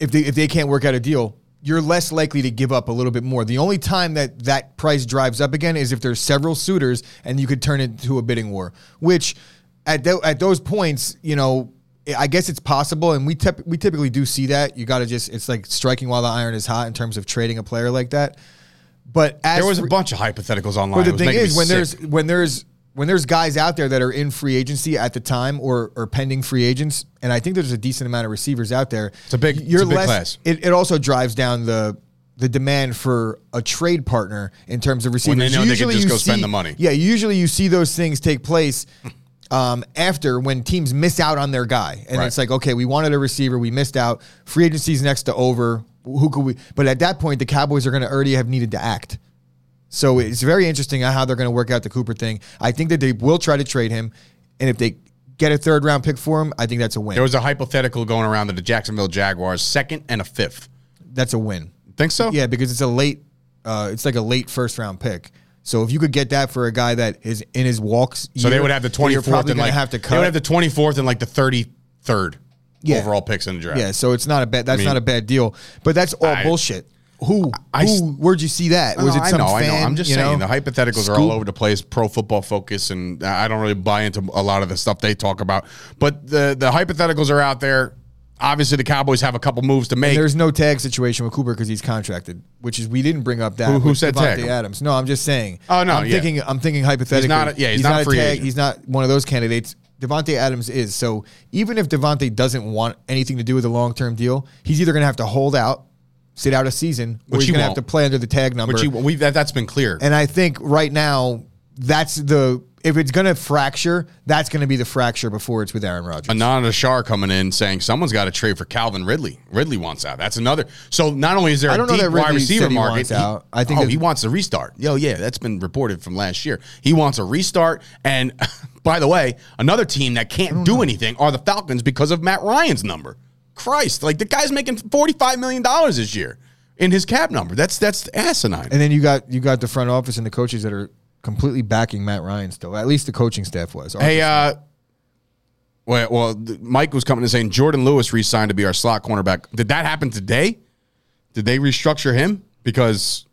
If they if they can't work out a deal, you're less likely to give up a little bit more. The only time that that price drives up again is if there's several suitors and you could turn it into a bidding war. Which at tho- at those points, you know, I guess it's possible, and we tep- we typically do see that. You got to just it's like striking while the iron is hot in terms of trading a player like that. But as There was a bunch of hypotheticals online. but the thing is, when sick. there's when there's when there's guys out there that are in free agency at the time or or pending free agents, and I think there's a decent amount of receivers out there. It's a big- it's a big class. It, it also drives down the the demand for a trade partner in terms of receivers. When they know they can just go spend the money. Yeah, usually you see those things take place. Um, after when teams miss out on their guy, and Right. it's like, okay, we wanted a receiver, we missed out. Free agency's next to over. Who could we? But at that point, the Cowboys are going to already have needed to act. So it's very interesting how they're going to work out the Cooper thing. I think that they will try to trade him, and if they get a third round pick for him, I think that's a win. there was a hypothetical going around that the Jacksonville Jaguars second and a fifth. that's a win. Think so? Yeah, because it's a late, uh, it's like a late first round pick. So if you could get that for a guy that is in his walks, So they would have the twenty fourth probably and like have to cut. they would have the twenty fourth and like the thirty third Yeah. overall picks in the draft. yeah, so it's not a bad. That's mean- not a bad deal. But that's all I- bullshit. Who? I- who? Where'd you see that? Was no, it some I know, fan? I know. I'm just saying know? the hypotheticals are all over the place. Pro Football Focus, and I don't really buy into a lot of the stuff they talk about. But the the hypotheticals are out there. Obviously, the Cowboys have a couple moves to make. There's no tag situation with Cooper because he's contracted, which is we didn't bring up that. Who- who said Davante tag? Adams? No, I'm just saying. Oh, no, I'm yeah. thinking. I'm thinking hypothetically. not a- yeah, he's not a free tag. agent. He's not one of those candidates. Davante Adams is. So even if Davante doesn't want anything to do with a long term deal, he's either going to have to hold out, sit out a season, or Which he's he going to have to play under the tag number. which he, we that, that's been clear. and I think right now that's the if it's going to fracture, that's going to be the fracture before it's with Aaron Rodgers. Anana Ashar coming in saying someone's got to trade for Calvin Ridley. Ridley wants out. That's another. So not only is there I a know deep wide receiver he market, wants out. I think oh, he wants a restart. Yo, yeah, that's been reported from last year. He wants a restart. And by the way, another team that can't do anything are the Falcons because of Matt Ryan's number. Christ, like the guy's making forty five million dollars this year in his cap number. That's that's asinine. And then you got you got the front office and the coaches that are completely backing Matt Ryan still. At least the coaching staff was. Hey, uh, well, well, Mike was coming and saying Jordan Lewis re-signed to be our slot cornerback. Did that happen today? Did they restructure him because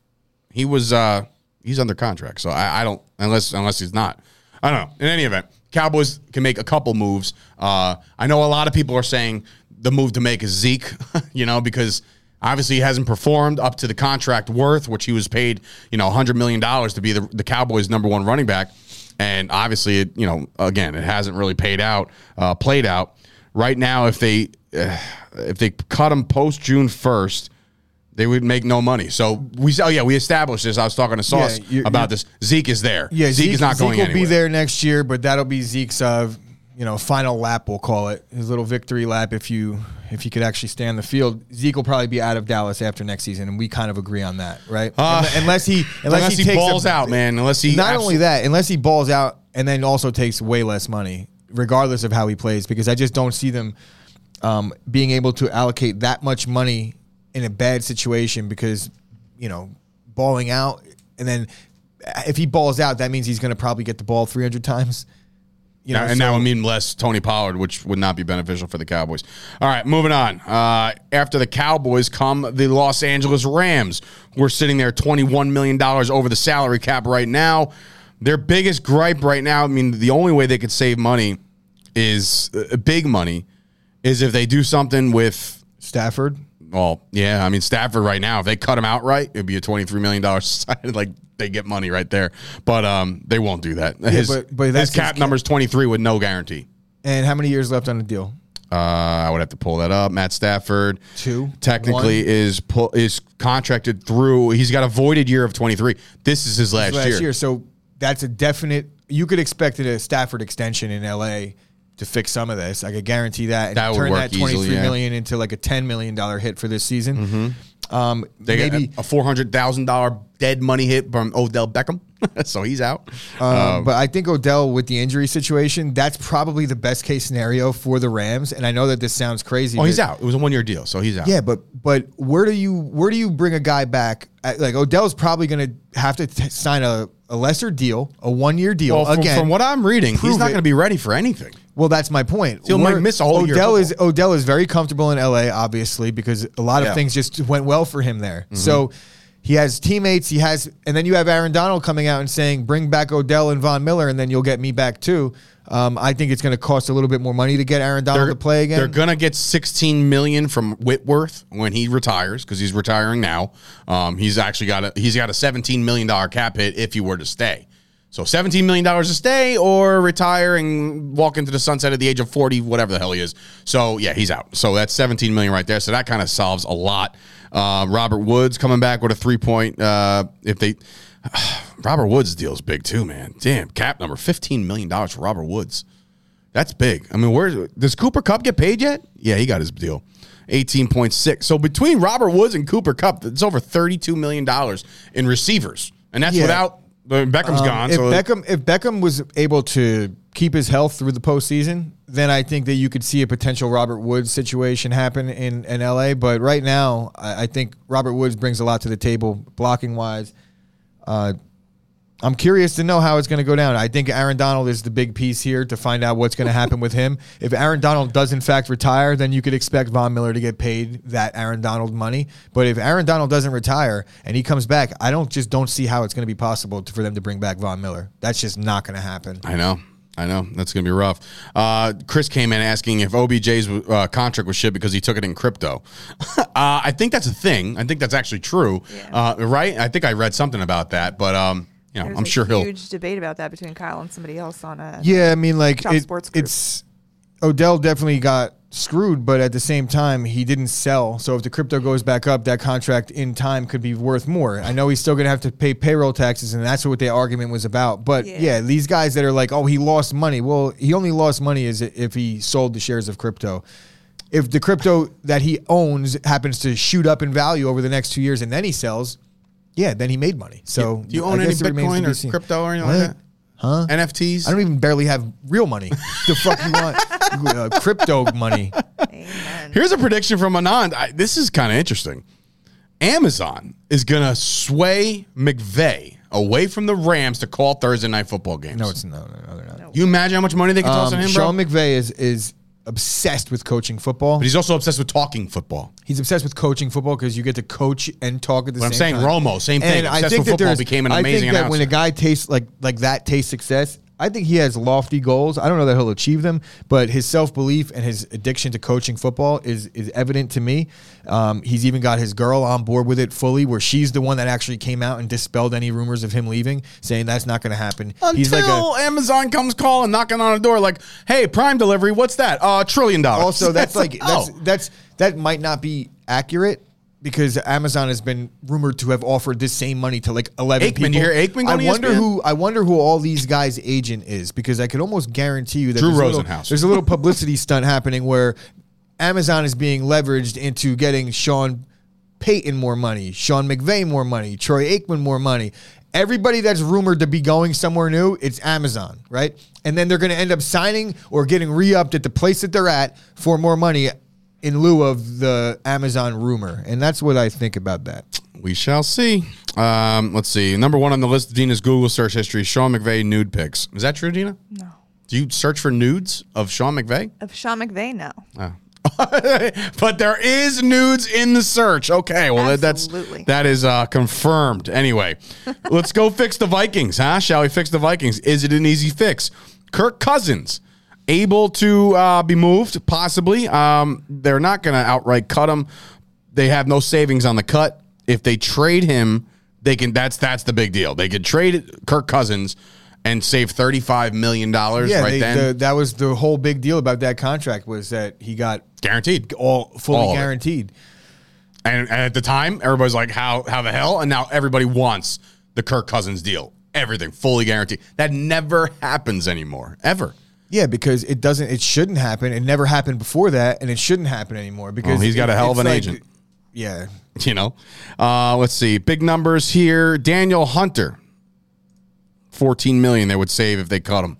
he was uh he's under contract? So I, I don't unless unless he's not. I don't know. In any event, Cowboys can make a couple moves. Uh, I know a lot of people are saying the move to make is Zeke, you know, because obviously he hasn't performed up to the contract worth, which he was paid, you know, hundred million dollars to be the, the Cowboys' number one running back. And obviously, it, you know, again, it hasn't really paid out, uh, played out. Right now, if they uh, if they cut him post June first, they would make no money. So we oh yeah, we established this. I was talking to Sauce Yeah, you're- about you're- this. Zeke is there. yeah, Zeke, is not going Zeke will anywhere. be there next year, but that'll be Zeke's uh, you know final lap. We'll call it his little victory lap. If you if you could actually stay on the field, Zeke will probably be out of Dallas after next season, and we kind of agree on that, right? Uh, unless he unless, Unless he, takes a- balls out, man. Unless he not only that, unless he balls out and then also takes way less money, regardless of how he plays, because I just don't see them um, being able to allocate that much money in a bad situation because, you know, balling out and then if he balls out, that means he's going to probably get the ball 300 times. You know, and so- that would mean less Tony Pollard, which would not be beneficial for the Cowboys. All right, moving on. Uh, after the Cowboys come the Los Angeles Rams. We're sitting there $21 million over the salary cap right now. Their biggest gripe right now, I mean, the only way they could save money is uh, big money, is if they do something with Stafford. Well, yeah. I mean, Stafford right now, if they cut him out outright, it'd be a twenty-three million dollars. like they get money right there, but um, they won't do that. his but- but his cap his number's twenty-three with no guarantee. And how many years left on the deal? Uh, I would have to pull that up. Matt Stafford, Two? technically One? is pu- is contracted through. He's got a voided year of twenty-three. This is his last, last year. year. So that's a definite. You could expect a Stafford extension in LA to fix some of this. I could guarantee that and That would turn that twenty three million yeah. into like a ten million dollar hit for this season. Um, They maybe. a four hundred thousand dollar dead money hit from Odell Beckham, so he's out. Um, but I think Odell with the injury situation, that's probably the best case scenario for the Rams. And I know that this sounds crazy. oh, he's out. It was a one-year deal, so he's out. Yeah, but but where do you where do you bring a guy back? Uh, Like Odell's probably going to have to t- sign a, a lesser deal, a one year deal. Well, from, Again, from what I'm reading, he's not it. going to be ready for anything. Well, that's my point. He'll We're- miss all whole year Odell is. Odell is very comfortable in LA, obviously, because a lot of Yeah. Mm-hmm. things just went well for him there. So he has teammates. He has, and then you have Aaron Donald coming out and saying, "Bring back Odell and Von Miller, and then you'll get me back too." Um, I think it's going to cost a little bit more money to get Aaron Donald to play again. They're gonna get 16 million from Whitworth when he retires because he's retiring now. Um, he's actually got a he's got a 17 million dollar cap hit if he were to stay. So 17 million dollars to stay or retire and walk into the sunset at the age of 40, whatever the hell he is. So yeah, he's out. So that's 17 million right there. So that kind of solves a lot. Uh, Robert Woods coming back with a three point. Uh, if they Robert Woods deal is big too, man. Damn, cap number 15 million dollars for Robert Woods. That's big. I mean, where does Cooper Kupp get paid yet? Yeah, he got his deal. 18.6. So between Robert Woods and Cooper Kupp, it's over $32 million in receivers. And that's Yeah. without Beckham's Um, gone. If so Beckham if Beckham was able to keep his health through the postseason, then I think that you could see a potential Robert Woods situation happen in, in LA. But right now, I, I think Robert Woods brings a lot to the table, blocking wise. Uh, I'm curious to know how it's going to go down. I think Aaron Donald is the big piece here to find out what's going to happen with him. If Aaron Donald does in fact retire, then you could expect Von Miller to get paid that Aaron Donald money. But if Aaron Donald doesn't retire and he comes back, I don't just don't see how it's going to be possible to, for them to bring back Von Miller. That's just not going to happen. I know. I know. That's going to be rough. Uh, Chris came in asking if OBJ's uh, contract was shit because he took it in crypto. uh, I think that's a thing. I think that's actually true. Yeah. Uh, right? I think I read something about that. But, um, you know, There's I'm a sure he'll. huge debate about that between Kyle and somebody else on a Yeah, I mean, like it- Sports Group. it's Odell definitely got screwed, but at the same time, he didn't sell. So if the crypto goes back up, that contract in time could be worth more. I know he's still going to have to pay payroll taxes, and that's what the argument was about. But Yeah. yeah. these guys that are like, oh, he lost money. Well, he only lost money is if he sold the shares of crypto. If the crypto that he owns happens to shoot up in value over the next two years, and then he sells. Yeah, then he made money. So Do you I own any guess it remains to Bitcoin or crypto or anything What? like that? Huh? NFTs? I don't even barely have real money. the fuck you want? Uh, crypto money. Amen. Here's a prediction from Anand. I, this is kind of interesting. Amazon is going to sway McVay away from the Rams to call Thursday night football games. No, it's no, no, no, they're not. You imagine how much money they can toss Um, on him, bro? Sean McVay is is obsessed with coaching football. but he's also obsessed with talking football. He's obsessed with coaching football because you get to coach and talk at the same time. I'm saying time. Romo, same thing. And I think with that football became an I amazing think that when a guy tastes like like that tastes success, I think he has lofty goals. I don't know that he'll achieve them, but his self belief and his addiction to coaching football is is evident to me. Um, he's even got his girl on board with it fully, where she's the one that actually came out and dispelled any rumors of him leaving, saying that's not going to happen. Until he's like a Amazon comes calling, knocking on a door, like, "Hey, Prime delivery, what's that? Uh, trillion dollars." also that's like oh. that's that's that might not be accurate because Amazon has been rumored to have offered this same money to like eleven Aikman, people. you hear Aikman I wonder ESPN? who I wonder who all these guys' agent is because I could almost guarantee you that Drew there's a little- there's a little publicity stunt happening where Amazon is being leveraged into getting Sean Payton more money, Sean McVay more money, Troy Aikman more money. Everybody that's rumored to be going somewhere new, it's Amazon, right? And then they're going to end up signing or getting re-upped at the place that they're at for more money in lieu of the Amazon rumor. And that's what I think about that. We shall see. Um, let's see. Number one on the list of Dina's Google search history: Sean McVay nude pics. Is that true, Dina? No. Do you search for nudes of Sean McVay? Of Sean McVay, no. Oh. but there is nudes in the search. Okay, well that- that's Absolutely. that is uh, confirmed. Anyway, let's go fix the Vikings, huh? Shall we fix the Vikings? Is it an easy fix? Kirk Cousins able to uh, be moved, possibly. Um, they're not going to outright cut him. They have no savings on the cut. If they trade him, they can. That's that's the big deal. They could trade Kirk Cousins and save thirty five million dollars Yeah, right they- then, the- that was the whole big deal about that contract was that he got guaranteed. all fully All guaranteed. And, and at the time, everybody's like, "How how the hell?" And now everybody wants the Kirk Cousins deal. Everything fully guaranteed. That never happens anymore, ever. Yeah, because it doesn't. It shouldn't happen. It never happened before that, and it shouldn't happen anymore. Because Well, he's got a hell of an like- agent. Yeah, You know. Uh, let's see. Big numbers here. Danielle Hunter, fourteen million they would save if they cut him.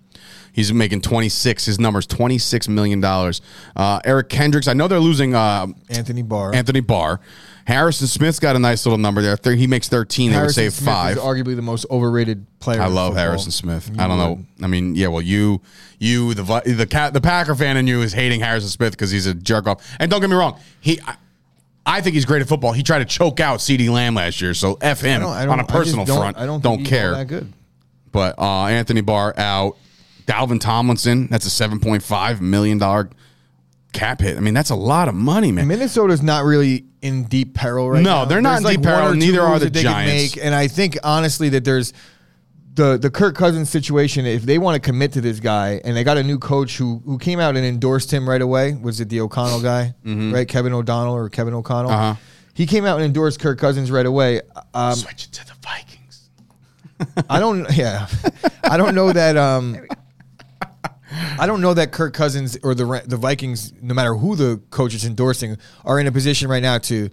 He's making twenty six. His number's twenty six million dollars. Uh, Eric Kendricks. I know they're losing uh, Anthony Barr. Anthony Barr. Harrison Smith's got a nice little number there. He makes 13. They would Harrison save Smith five. is arguably the most overrated player. I love. Harrison Smith. You I don't would. know. I mean, yeah. Well, you, you, the the cat, the Packer fan in you is hating Harrison Smith because he's a jerk off. And don't get me wrong, he, I, I think he's great at football. He tried to choke out CeeDee Lamb last year, so f I him don't- I on don't- a I just personal don't- front. I don't, don't think he's all care. that good. But uh, Anthony Barr out. Dalvin Tomlinson, that's a seven point five million dollar cap hit. I mean, that's a lot of money, man. Minnesota's not really in deep peril right now. No, now. they're not There's in deep one peril, or two neither are moves the that they can Giants. Make, and I think honestly that there's the the Kirk Cousins situation. If they want to commit to this guy, and they got a new coach who who came out and endorsed him right away, was it the O'Connell guy, right? Kevin O'Donnell or Kevin O'Connell? Mm-hmm. Uh-huh. He came out and endorsed Kirk Cousins right away. Um, Switch it to the Vikings. I don't. Yeah, I don't know that. Um, I don't know that Kirk Cousins or the the Vikings, no matter who the coach is endorsing, are in a position right now to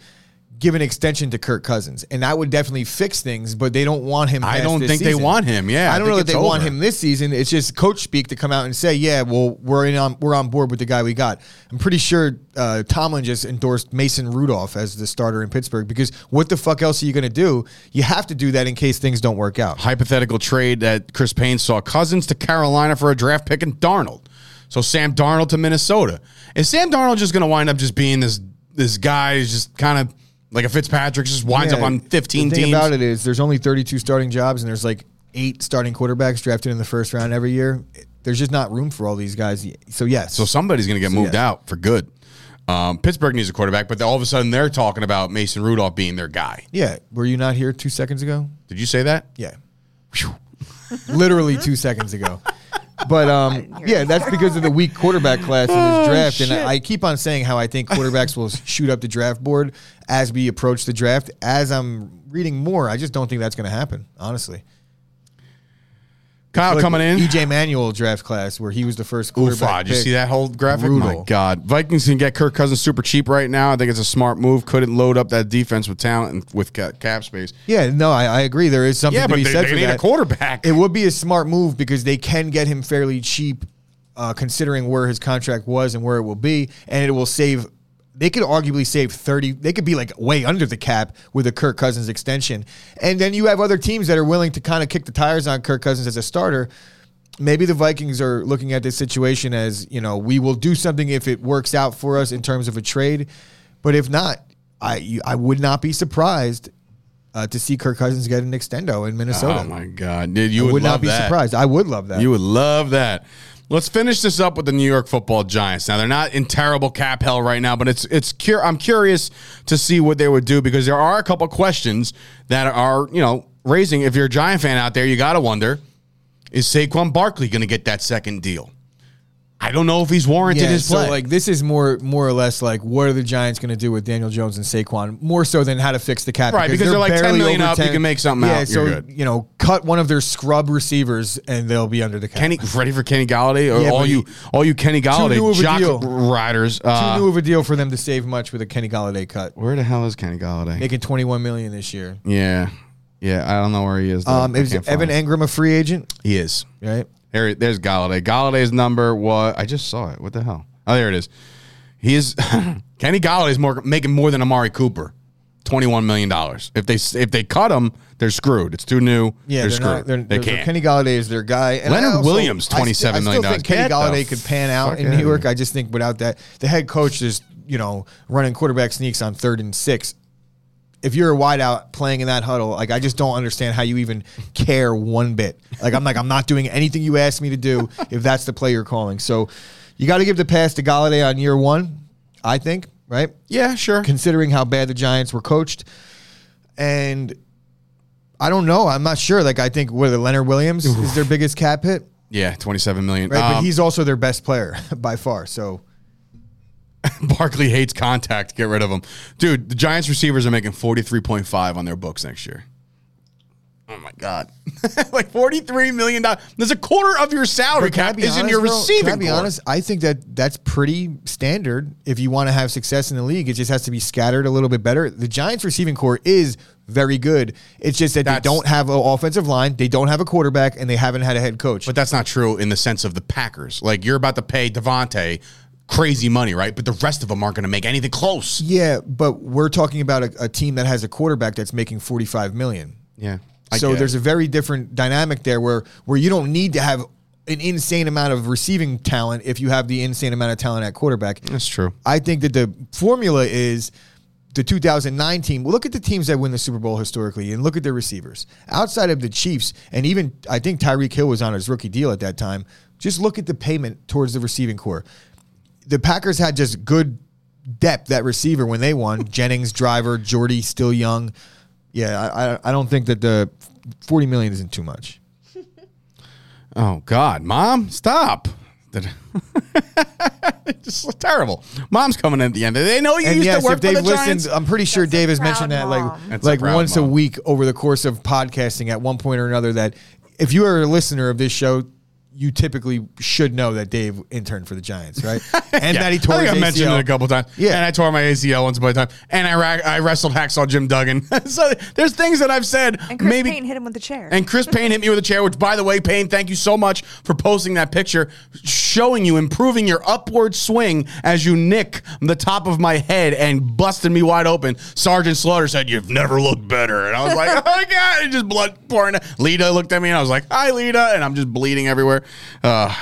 give an extension to Kirk Cousins, and that would definitely fix things. But they don't want him. I don't think they want him. Yeah, I I don't think know that they want him this season. It's just coach speak to come out and say, "Yeah, well, we're in on we're on board with the guy we got." I'm pretty sure uh, Tomlin just endorsed Mason Rudolph as the starter in Pittsburgh because what the fuck else are you going to do? You have to do that in case things don't work out. hypothetical trade that Chris Payne saw Cousins to Carolina for a draft pick and Darnold. So Sam Darnold to Minnesota. Is Sam Darnold just going to wind up just being this this guy who's just kind of like a Fitzpatrick, just winds up on 15 the thing teams? about it is there's only 32 starting jobs and there's like eight starting quarterbacks drafted in the first round every year. There's just not room for all these guys. So yes, So somebody's going to get moved yes. out for good. Um, Pittsburgh needs a quarterback, but all of a sudden they're talking about Mason Rudolph being their guy. yeah. Were you not here two seconds ago? Did you say that? Yeah, literally two seconds ago. But um, yeah, that's because of the weak quarterback class in Oh, this draft. And I, I keep on saying how I think quarterbacks will shoot up the draft board as we approach the draft. As I'm reading more, I just don't think that's going to happen. Honestly, Kyle Like coming in. EJ Manuel draft class where he was the first quarterback. Oofa, did you see that whole graphic? My God. Vikings can get Kirk Cousins super cheap right now. I think it's a smart move. Couldn't load up that defense with talent and with cap space. Yeah, no, I, I agree. There is something Yeah, to but be they, said they for need that. a quarterback. It would be a smart move because they can get him fairly cheap, uh, considering where his contract was and where it will be, and it will save. They could arguably save thirty. They could be like way under the cap with a Kirk Cousins extension, and then you have other teams that are willing to kind of kick the tires on Kirk Cousins as a starter. Maybe the Vikings are looking at this situation as you know we will do something if it works out for us in terms of a trade, but if not, I I would not be surprised uh, to see Kirk Cousins get an extendo in Minnesota. oh my God, dude, you I would, would, love not be that. surprised. I would love that. You would love that. Let's finish this up with the New York Football Giants. Now they're not in terrible cap hell right now, but it's it's cur- I'm curious to see what they would do because there are a couple questions that are you know raising. If you're a Giant fan out there, you got to wonder: Is Saquon Barkley going to get that second deal? I don't know if he's warranted yeah, his so play. like this is more more or less like what are the Giants going to do with Daniel Jones and Saquon more so than how to fix the cap Right, because they're like 10 barely million up, you can make something yeah, out, so good. you know, cut one of their scrub receivers and they'll be under the cap. Kenny ready for Kenny Golladay or Yeah, all you all you Kenny Golladay jock deal. riders. Too Uh, new of a deal for them to save much with a Kenny Golladay cut, where the hell is Kenny Golladay? making twenty one million this year. Yeah, yeah, I don't know where he is. though. Um, is Evan. Engram a free agent? He is. Right. There, there's Golladay. Golladay's number was I just saw it. What the hell? Oh, there it is. He is Kenny Golladay's more making more than Amari Cooper. Twenty-one million dollars. If they if they cut him, they're screwed. It's too new. Yeah, they're, they're, screwed. not. They're, they they're- can't. Kenny Golladay is their guy. And Leonard also- Williams, $27 I million think Kenny Golladay could pan out in New York. I just think without that, the head coach is you know running quarterback sneaks on third and six. If you're a wideout playing in that huddle, like I just don't understand how you even care one bit. Like I'm like I'm not doing anything you asked me to do if that's the play you're calling. So you got to give the pass to Golladay on year one. I think right yeah, sure. considering how bad the Giants were coached. And I don't know. I'm not sure. Like I think whether Leonard Williams is their biggest cap hit, yeah, twenty-seven million. right? but Um, he's also their best player by far. So Barkley hates contact. Get rid of him, dude. The Giants receivers are making forty-three point five on their books next year. Oh my god, like forty-three million dollars. There's a quarter of your salary cap is in your bro? receiving. Can I be core. honest? I think that that's pretty standard. If you want to have success in the league, it just has to be scattered a little bit better. The Giants receiving corps is very good. It's just that That's- they don't have an offensive line, they don't have a quarterback, and they haven't had a head coach. But that's not true in the sense of the Packers. Like you're about to pay Davante crazy money, right? But the rest of them aren't going to make anything close. Yeah, but we're talking about a, a team that has a quarterback that's making 45 million. Yeah. I so there's it. a very different dynamic there where where you don't need to have an insane amount of receiving talent if you have the insane amount of talent at quarterback. That's true. I think that the formula is the 2009 team. Well, look at the teams that win the Super Bowl historically and look at their receivers. Outside of the Chiefs, and even I think Tyreek Hill was on his rookie deal at that time, just look at the payment towards the receiving corps. The Packers had just good depth that receiver when they won. Jennings, Driver, Jordy, still young. Yeah, I, I, I don't think that the 40 million isn't too much. Oh God, Mom, stop! It's just terrible. Mom's coming in at the end. They know you And used yes, to work if they've for the listened, Giants. I'm pretty sure That's Dave has proud mentioned that like. That's like proud once a week over the course of podcasting at one point or another. That if you are a listener of this show, you typically should know that Dave interned for the Giants, right? And Yeah. that he tore I think his I mentioned ACL. it a couple times. Yeah. and I tore my ACL once upon a time, and I ra- I wrestled hacksaw Jim Duggan. so there's things that I've said. And Chris maybe Payne hit him with the chair. And Chris Payne hit me with a chair, which, by the way, Payne, thank you so much for posting that picture, showing you improving your upward swing as you nick the top of my head and busted me wide open. Sergeant Slaughter said, You've never looked better. And I was like, Oh my God. And just blood pouring. Lita looked at me and I was like, Hi, Lita. And I'm just bleeding everywhere. Uh,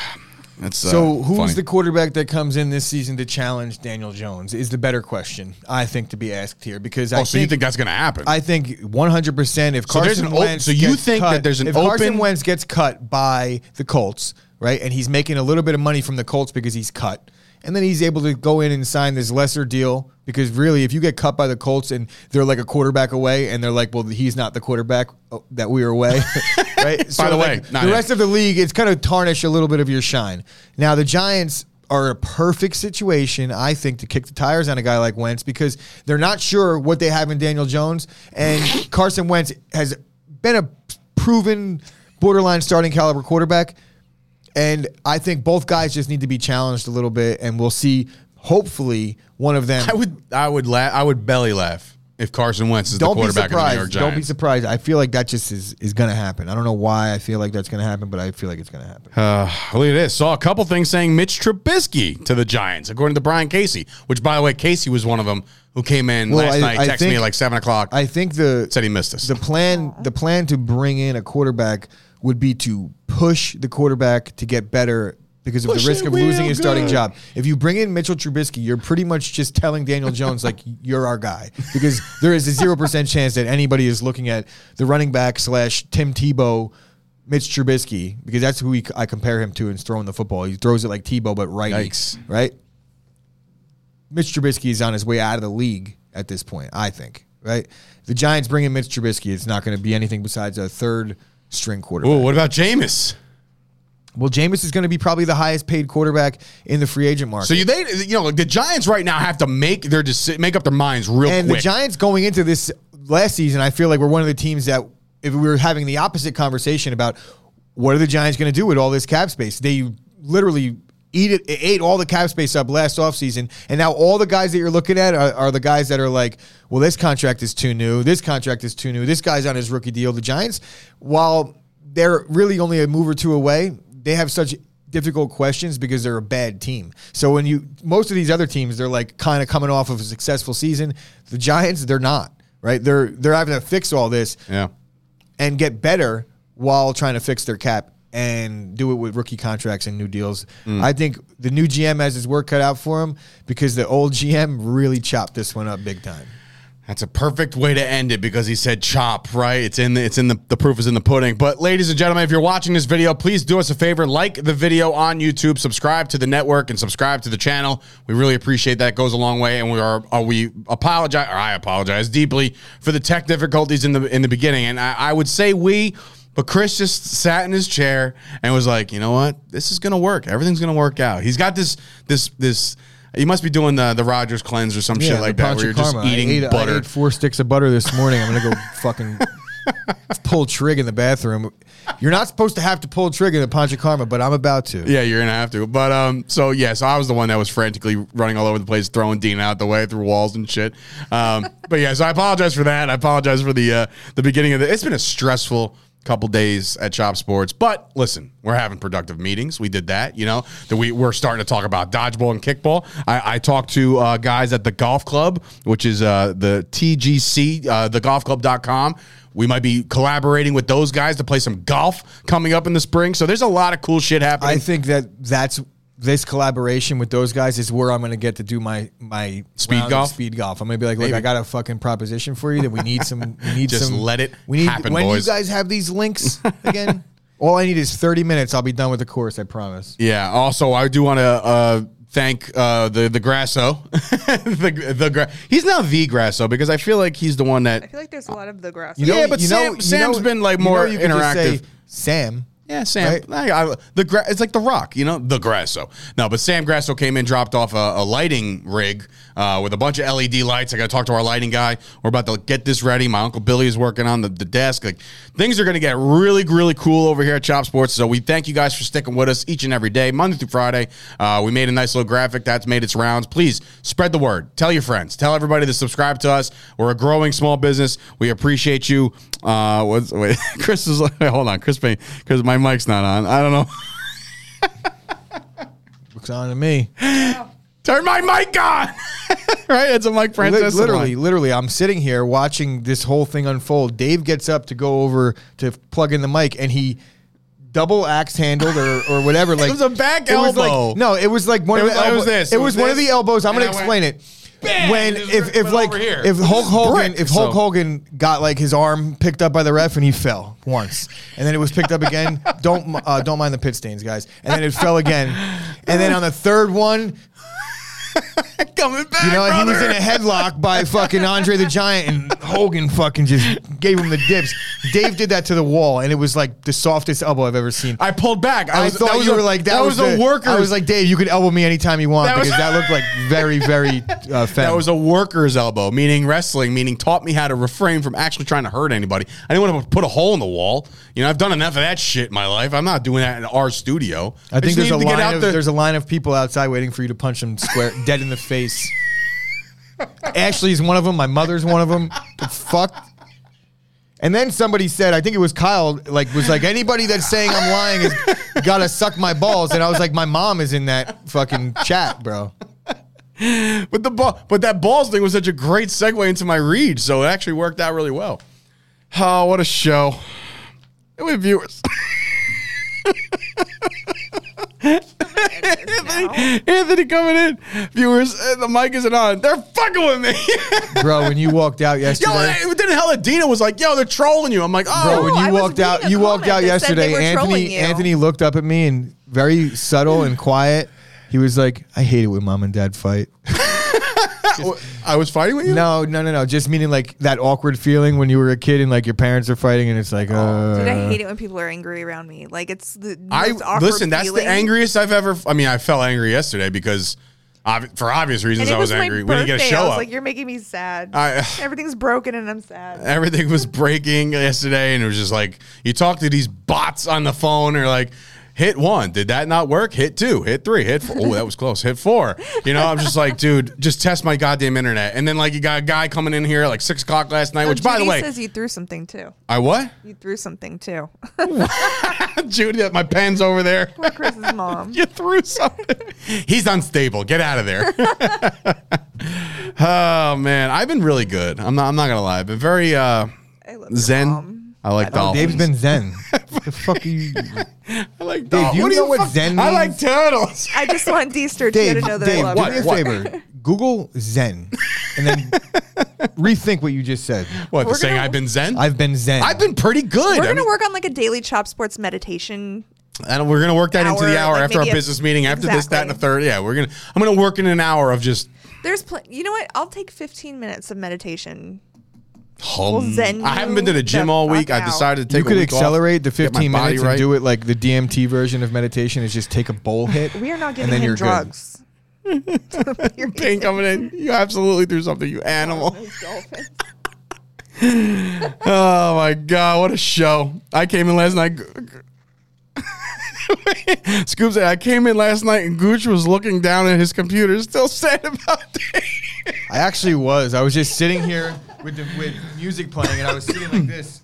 that's uh, So who's funny. the quarterback that comes in this season to challenge Daniel Jones? Is the better question I think to be asked here because I Oh, so you think that's going to happen? I think 100% if So there's Carson op- Wentz so you think cut- that there's an if Carson Wentz gets cut by the Colts, right? And he's making a little bit of money from the Colts because he's cut. And then he's able to go in and sign this lesser deal because really if you get cut by the Colts and they're like a quarterback away and they're like, "Well, he's not the quarterback oh, that we were away." right? By the way, like, not the rest of the league it's kind of tarnish a little bit of your shine. Now, the Giants are a perfect situation, I think, to kick the tires on a guy like Wentz because they're not sure what they have in Daniel Jones, and Carson Wentz has been a proven borderline starting caliber quarterback. And I think both guys just need to be challenged a little bit, and we'll see. Hopefully, one of them. I would, I would laugh. I would belly laugh if Carson Wentz is don't the be quarterback of the New York surprised. Giants. Don't be surprised. I feel like that just is, is going to happen. I don't know why I feel like that's going to happen, but I feel like it's going to happen. Uh, look at this. Saw a couple things saying Mitch Trubisky to the Giants, according to Brian Casey. Which, by the way, Casey was one of them who came in Well, last I- night, I texted me at like seven o'clock. I think the said he missed us. the plan the plan to bring in a quarterback would be to push the quarterback to get better because of Push the risk of losing his starting job. If you bring in Mitchell Trubisky, you're pretty much just telling Daniel Jones like you're our guy because there is a zero percent chance that anybody is looking at the running back slash Tim Tebow. Mitch Trubisky, because that's who he, I compare him to in throwing the football. He throws it like Tebow, but right, Yikes. right? Mitch Trubisky is on his way out of the league at this point, I think, right? The Giants bring in Mitch Trubisky. It's not going to be anything besides a third string quarterback. Oh, what about Jameis? Well, Jameis is going to be probably the highest paid quarterback in the free agent market. So you they you know like the Giants right now have to make their deci- make up their minds real quick. and quick. the Giants going into this last season, I feel like we're one of the teams that if we were having the opposite conversation about what are the Giants going to do with all this cap space, they literally eat it, ate all the cap space up last offseason. And now all the guys that you're looking at are, are the guys that are like, well, this contract is too new. This contract is too new. This guy's on his rookie deal. The Giants, while they're really only a move or two away, they have such difficult questions because they're a bad team. So when you most of these other teams, they're like kind of coming off of a successful season. The Giants, they're not right. They're they're having to fix all this yeah. and get better while trying to fix their cap and do it with rookie contracts and new deals. I think the new GM has his work cut out for him because the old GM really chopped this one up big time. That's a perfect way to end it because he said chop, right? It's in the it's in the the proof is in the pudding. But ladies and gentlemen, if you're watching this video, please do us a favor, like the video on YouTube, subscribe to the network and subscribe to the channel. We really appreciate that. It goes a long way and we are uh, we apologize or I apologize deeply for the tech difficulties in the in the beginning. And I, I would say we but Chris just sat in his chair and was like, "You know what? This is going to work. Everything's going to work out." He's got this this this he must be doing the the Rodgers cleanse or some shit like that, where you're just Karma. I eating ate- I ate four sticks of butter this morning. I'm gonna go fucking pull trig in the bathroom. You're not supposed to have to pull trig in the Panchakarma, but I'm about to. Yeah, you're gonna have to. But um, so yeah, so I was the one that was frantically running all over the place, throwing Dean out the way through walls and shit. Um, but yeah, so I apologize for that. I apologize for the uh, the beginning of the. It's been a stressful couple days at Chop Sports. But listen, we're having productive meetings. We did that, you know. That we we're starting to talk about dodgeball and kickball. I, I talked to uh, guys at the golf club, which is uh, the TGC, uh, thegolfclub.com. We might be collaborating with those guys to play some golf coming up in the spring. So there's a lot of cool shit happening. I think that that's this collaboration with those guys is where I'm going to get to do my my Speed golf? Speed golf. I'm going to be like, look, Maybe. I got a fucking proposition for you that we need some. We need Just some. let it we need, happen, when boys. you guys have these links again. all I need is 30 minutes. I'll be done with the course. I promise. Yeah. Also, I do want to uh, thank uh, the the Grasso. the the gra- he's now the Grasso because I feel like he's the one that I that. feel like there's a lot of the grass. Yeah, but Sam- Sam's been, like, you know more you could just say interactive. Sam. Yeah, Sam. Right? I, I- the gra- it's like the Rock, you know, the Grasso. No, but Sam Grasso came in, dropped off a, a lighting rig uh, with a bunch of LED lights. I got to talk to our lighting guy. We're about to get this ready. My uncle Billy is working on the, the desk. Like things are going to get really, really cool over here at Chop Sports. So we thank you guys for sticking with us each and every day, Monday through Friday. Uh, we made a nice little graphic that's made its rounds. Please spread the word. Tell your friends. Tell everybody to subscribe to us. We're a growing small business. We appreciate you. Uh, what's wait? Chris is hold on, Chris Payne, because my mic's not on. I don't know. Looks on to me. Turn my mic on. right? It's a Mike Francis. literally, literally, I'm sitting here watching this whole thing unfold. Dave gets up to go over to plug in the mic, and he double axe handled or, or whatever. Like it was a back was like- elbow. no, it was like one It of was- the it was this. It It was one of the elbows. I'm gonna I explain went, it. bang, when if if like if Hulk Hogan Brick, if Hulk so- Hogan got like his arm picked up by the ref and he fell once and then it was picked up again don't uh, don't mind the pit stains guys and then it fell again and then on the third one coming back. you know, he was in a headlock by fucking Andre the Giant, and Hogan fucking just gave him the dips. Dave did that to the wall, and it was like the softest elbow I've ever seen. I pulled back. I, I, was, thought you a, were like that, that was, a the- worker. I was like, Dave, you can elbow me anytime you want That was- because that looked like very, very uh, that was a worker's elbow, meaning wrestling, meaning taught me how to refrain from actually trying to hurt anybody. I didn't want to put a hole in the wall. You know, I've done enough of that shit in my life. I'm not doing that in our studio. I think there's a need to get line of the- there's a line of people outside waiting for you to punch them square dead in the face. Ashley's one of them. My mother's one of them. The fuck. And then somebody said, I think it was Kyle, like was like anybody that's saying I'm lying is gotta suck my balls. And I was like, my mom is in that fucking chat, bro. But the ball, but that balls thing was such a great segue into my read, so it actually worked out really well. Oh, what a show! We have viewers. Anthony, Anthony coming in. Viewers, uh, the mic isn't on. They're fucking with me. Bro, when you walked out yesterday. it didn't hell Dina was like, yo, they're trolling you. I'm like, oh, Bro, when No, I you walked out, you walked out that said they yesterday. Anthony. Anthony looked up at me and very subtle and quiet. He was like, "I hate it when mom and dad fight." I was fighting with you. No, no, no, no. Just meaning like that awkward feeling when you were a kid and like your parents are fighting and it's like, uh, Dude, I hate it when people are angry around me. Like it's the I most awkward listen. That's feeling. the angriest I've ever. I mean, I felt angry yesterday because, obvi- for obvious reasons, And it I was, was, my angry. We didn't get a show I was up. like, you're making me sad. I- Everything's broken and I'm sad. Everything was breaking yesterday, and it was just like you talk to these bots on the phone, or like. Hit one. Did that not work? Hit two. Hit three. Hit four. Oh, that was close. Hit four. You know, I'm just like, dude, just test my goddamn internet. And then like you got a guy coming in here at like six o'clock last night. Which, by the way, says you threw something too. I what? You threw something too. Judy, my pen's over there. Poor Chris's mom. you threw something. He's unstable. Get out of there. oh man, I've been really good. I'm not. I'm not gonna lie. I've been very uh, I love your zen. Mom. I like Oh, dolphins. Dave's been zen. the fuck are you? I like Dave, do you what know what fuck- zen I like turtles. I just want D Sturgio Dave, to know that Dave, I do love me a. What? favor. Google Zen, and then rethink what you just said. What? The We're saying gonna- I've been zen. I've been Zen. I've been pretty good. We're I gonna mean- work on like a daily chop sports meditation. and we're gonna work that into the hour, hour like after our maybe a- business meeting. After this, that, and the Exactly. third. Yeah, we're gonna. I'm gonna work in an hour of just. There's, pl- you know what? I'll take 15 minutes of meditation. Hum. zen I haven't been to the you gym the all week. fuck I out. decided to take. you could a week off, accelerate the get my 15 body minutes right. and do it like the DMT version of meditation is just take a bowl hit. We are not and giving then him you're good. drugs. You're Payne coming in. You absolutely threw something. You animal. Dolphins. Oh my god, what a show! I came in last night. Scoop said I came in last night and Gooch was looking down at his computer, still sad about Dave. I actually was. I was just sitting here with the with music playing, and I was sitting like this.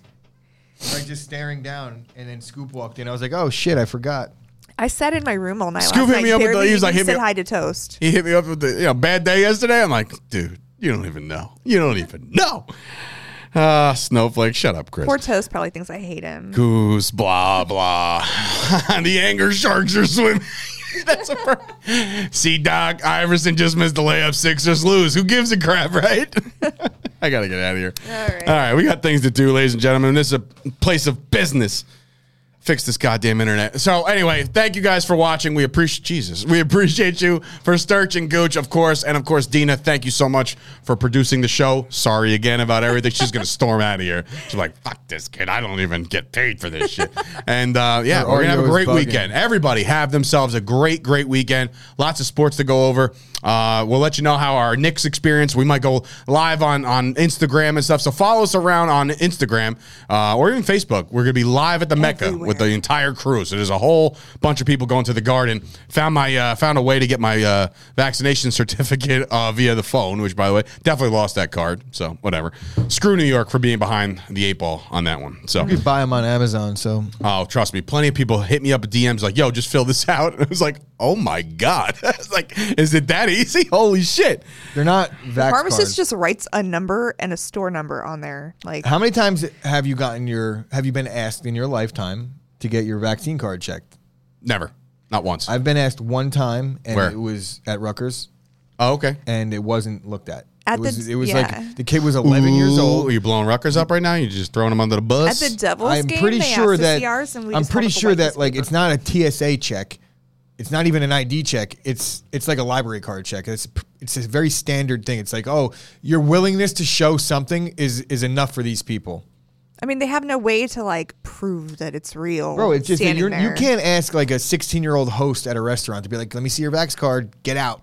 like just staring down, and then Scoop walked in. I was like, oh shit, I forgot. I sat in my room all night. Scoop last hit me night, up with the- barely he was like, even hit me said up- hi to Toast. He hit me up with the you know bad day yesterday. I'm like, dude, you don't even know. You don't even know. Uh, snowflake, shut up, Chris. Poor Toast probably thinks I hate him. Goose, blah blah. the anger sharks are swimming. That's a See, Doc Iverson just missed the layup. Sixers lose. Who gives a crap, right? I gotta get out of here. All right. All right, we got things to do, ladies and gentlemen. This is a place of business. Fix this goddamn internet. So anyway, thank you guys for watching. We appreciate Jesus. We appreciate you for Sturch and Gooch, of course, and of course Dina. Thank you so much for producing the show. Sorry again about everything. She's gonna storm out of here. She's like, "Fuck this kid. I don't even get paid for this shit." And uh, yeah, Her we're gonna have a great weekend. Everybody have themselves a great, great weekend. Lots of sports to go over. Uh, we'll let you know how our Knicks experience. We might go live on on Instagram and stuff. So follow us around on Instagram uh, or even Facebook. We're gonna be live at the Mecca Everywhere. With the entire crew. So there's a whole bunch of people going to the Garden. Found my uh, found a way to get my uh, vaccination certificate uh, via the phone, which by the way definitely lost that card. So whatever. Screw New York for being behind the eight ball on that one. So. You could buy them on Amazon. So Oh, trust me, plenty of people hit me up at DMs like, "Yo, just fill this out." And I was like, "Oh my god!" I was like, "Is it that easy? Holy shit!" they're not vax Pharmacist cards. just writes a number and a store number on there. Like How many times have you gotten your? Have you been asked in your lifetime to get your vaccine card checked? Never, not once. I've been asked one time, and Where? it was at Rutgers, oh, okay. and it wasn't looked at. At it was, the- it was yeah. like the kid was 11 years Ooh, old. Are you blowing Rutgers up right now? You're just throwing them under the bus. at bus? the Devils I'm game, pretty they sure asked that see ours and we I'm just pretty up the sure white that like newspaper. it's not a TSA check. It's not even an ID check. It's it's like a library card check. It's it's a very standard thing. It's like, "Oh, your willingness to show something is is enough for these people." I mean, they have no way to like prove that it's real. Bro, it's just that you're, you can't ask like a 16-year-old host at a restaurant to be like, "Let me see your vax card. Get out."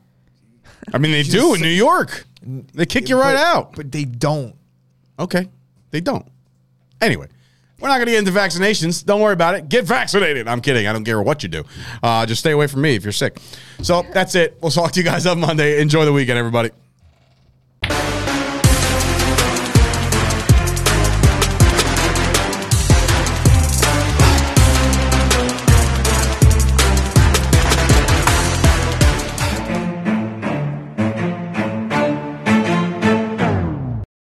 I mean, they do in New York. They kick you right But- out. But they don't. Okay, they don't. Anyway, we're not going to get into vaccinations. Don't worry about it. Get vaccinated. I'm kidding. I don't care what you do. Uh, just stay away from me if you're sick. So that's it. We'll talk to you guys on Monday. Enjoy the weekend, everybody.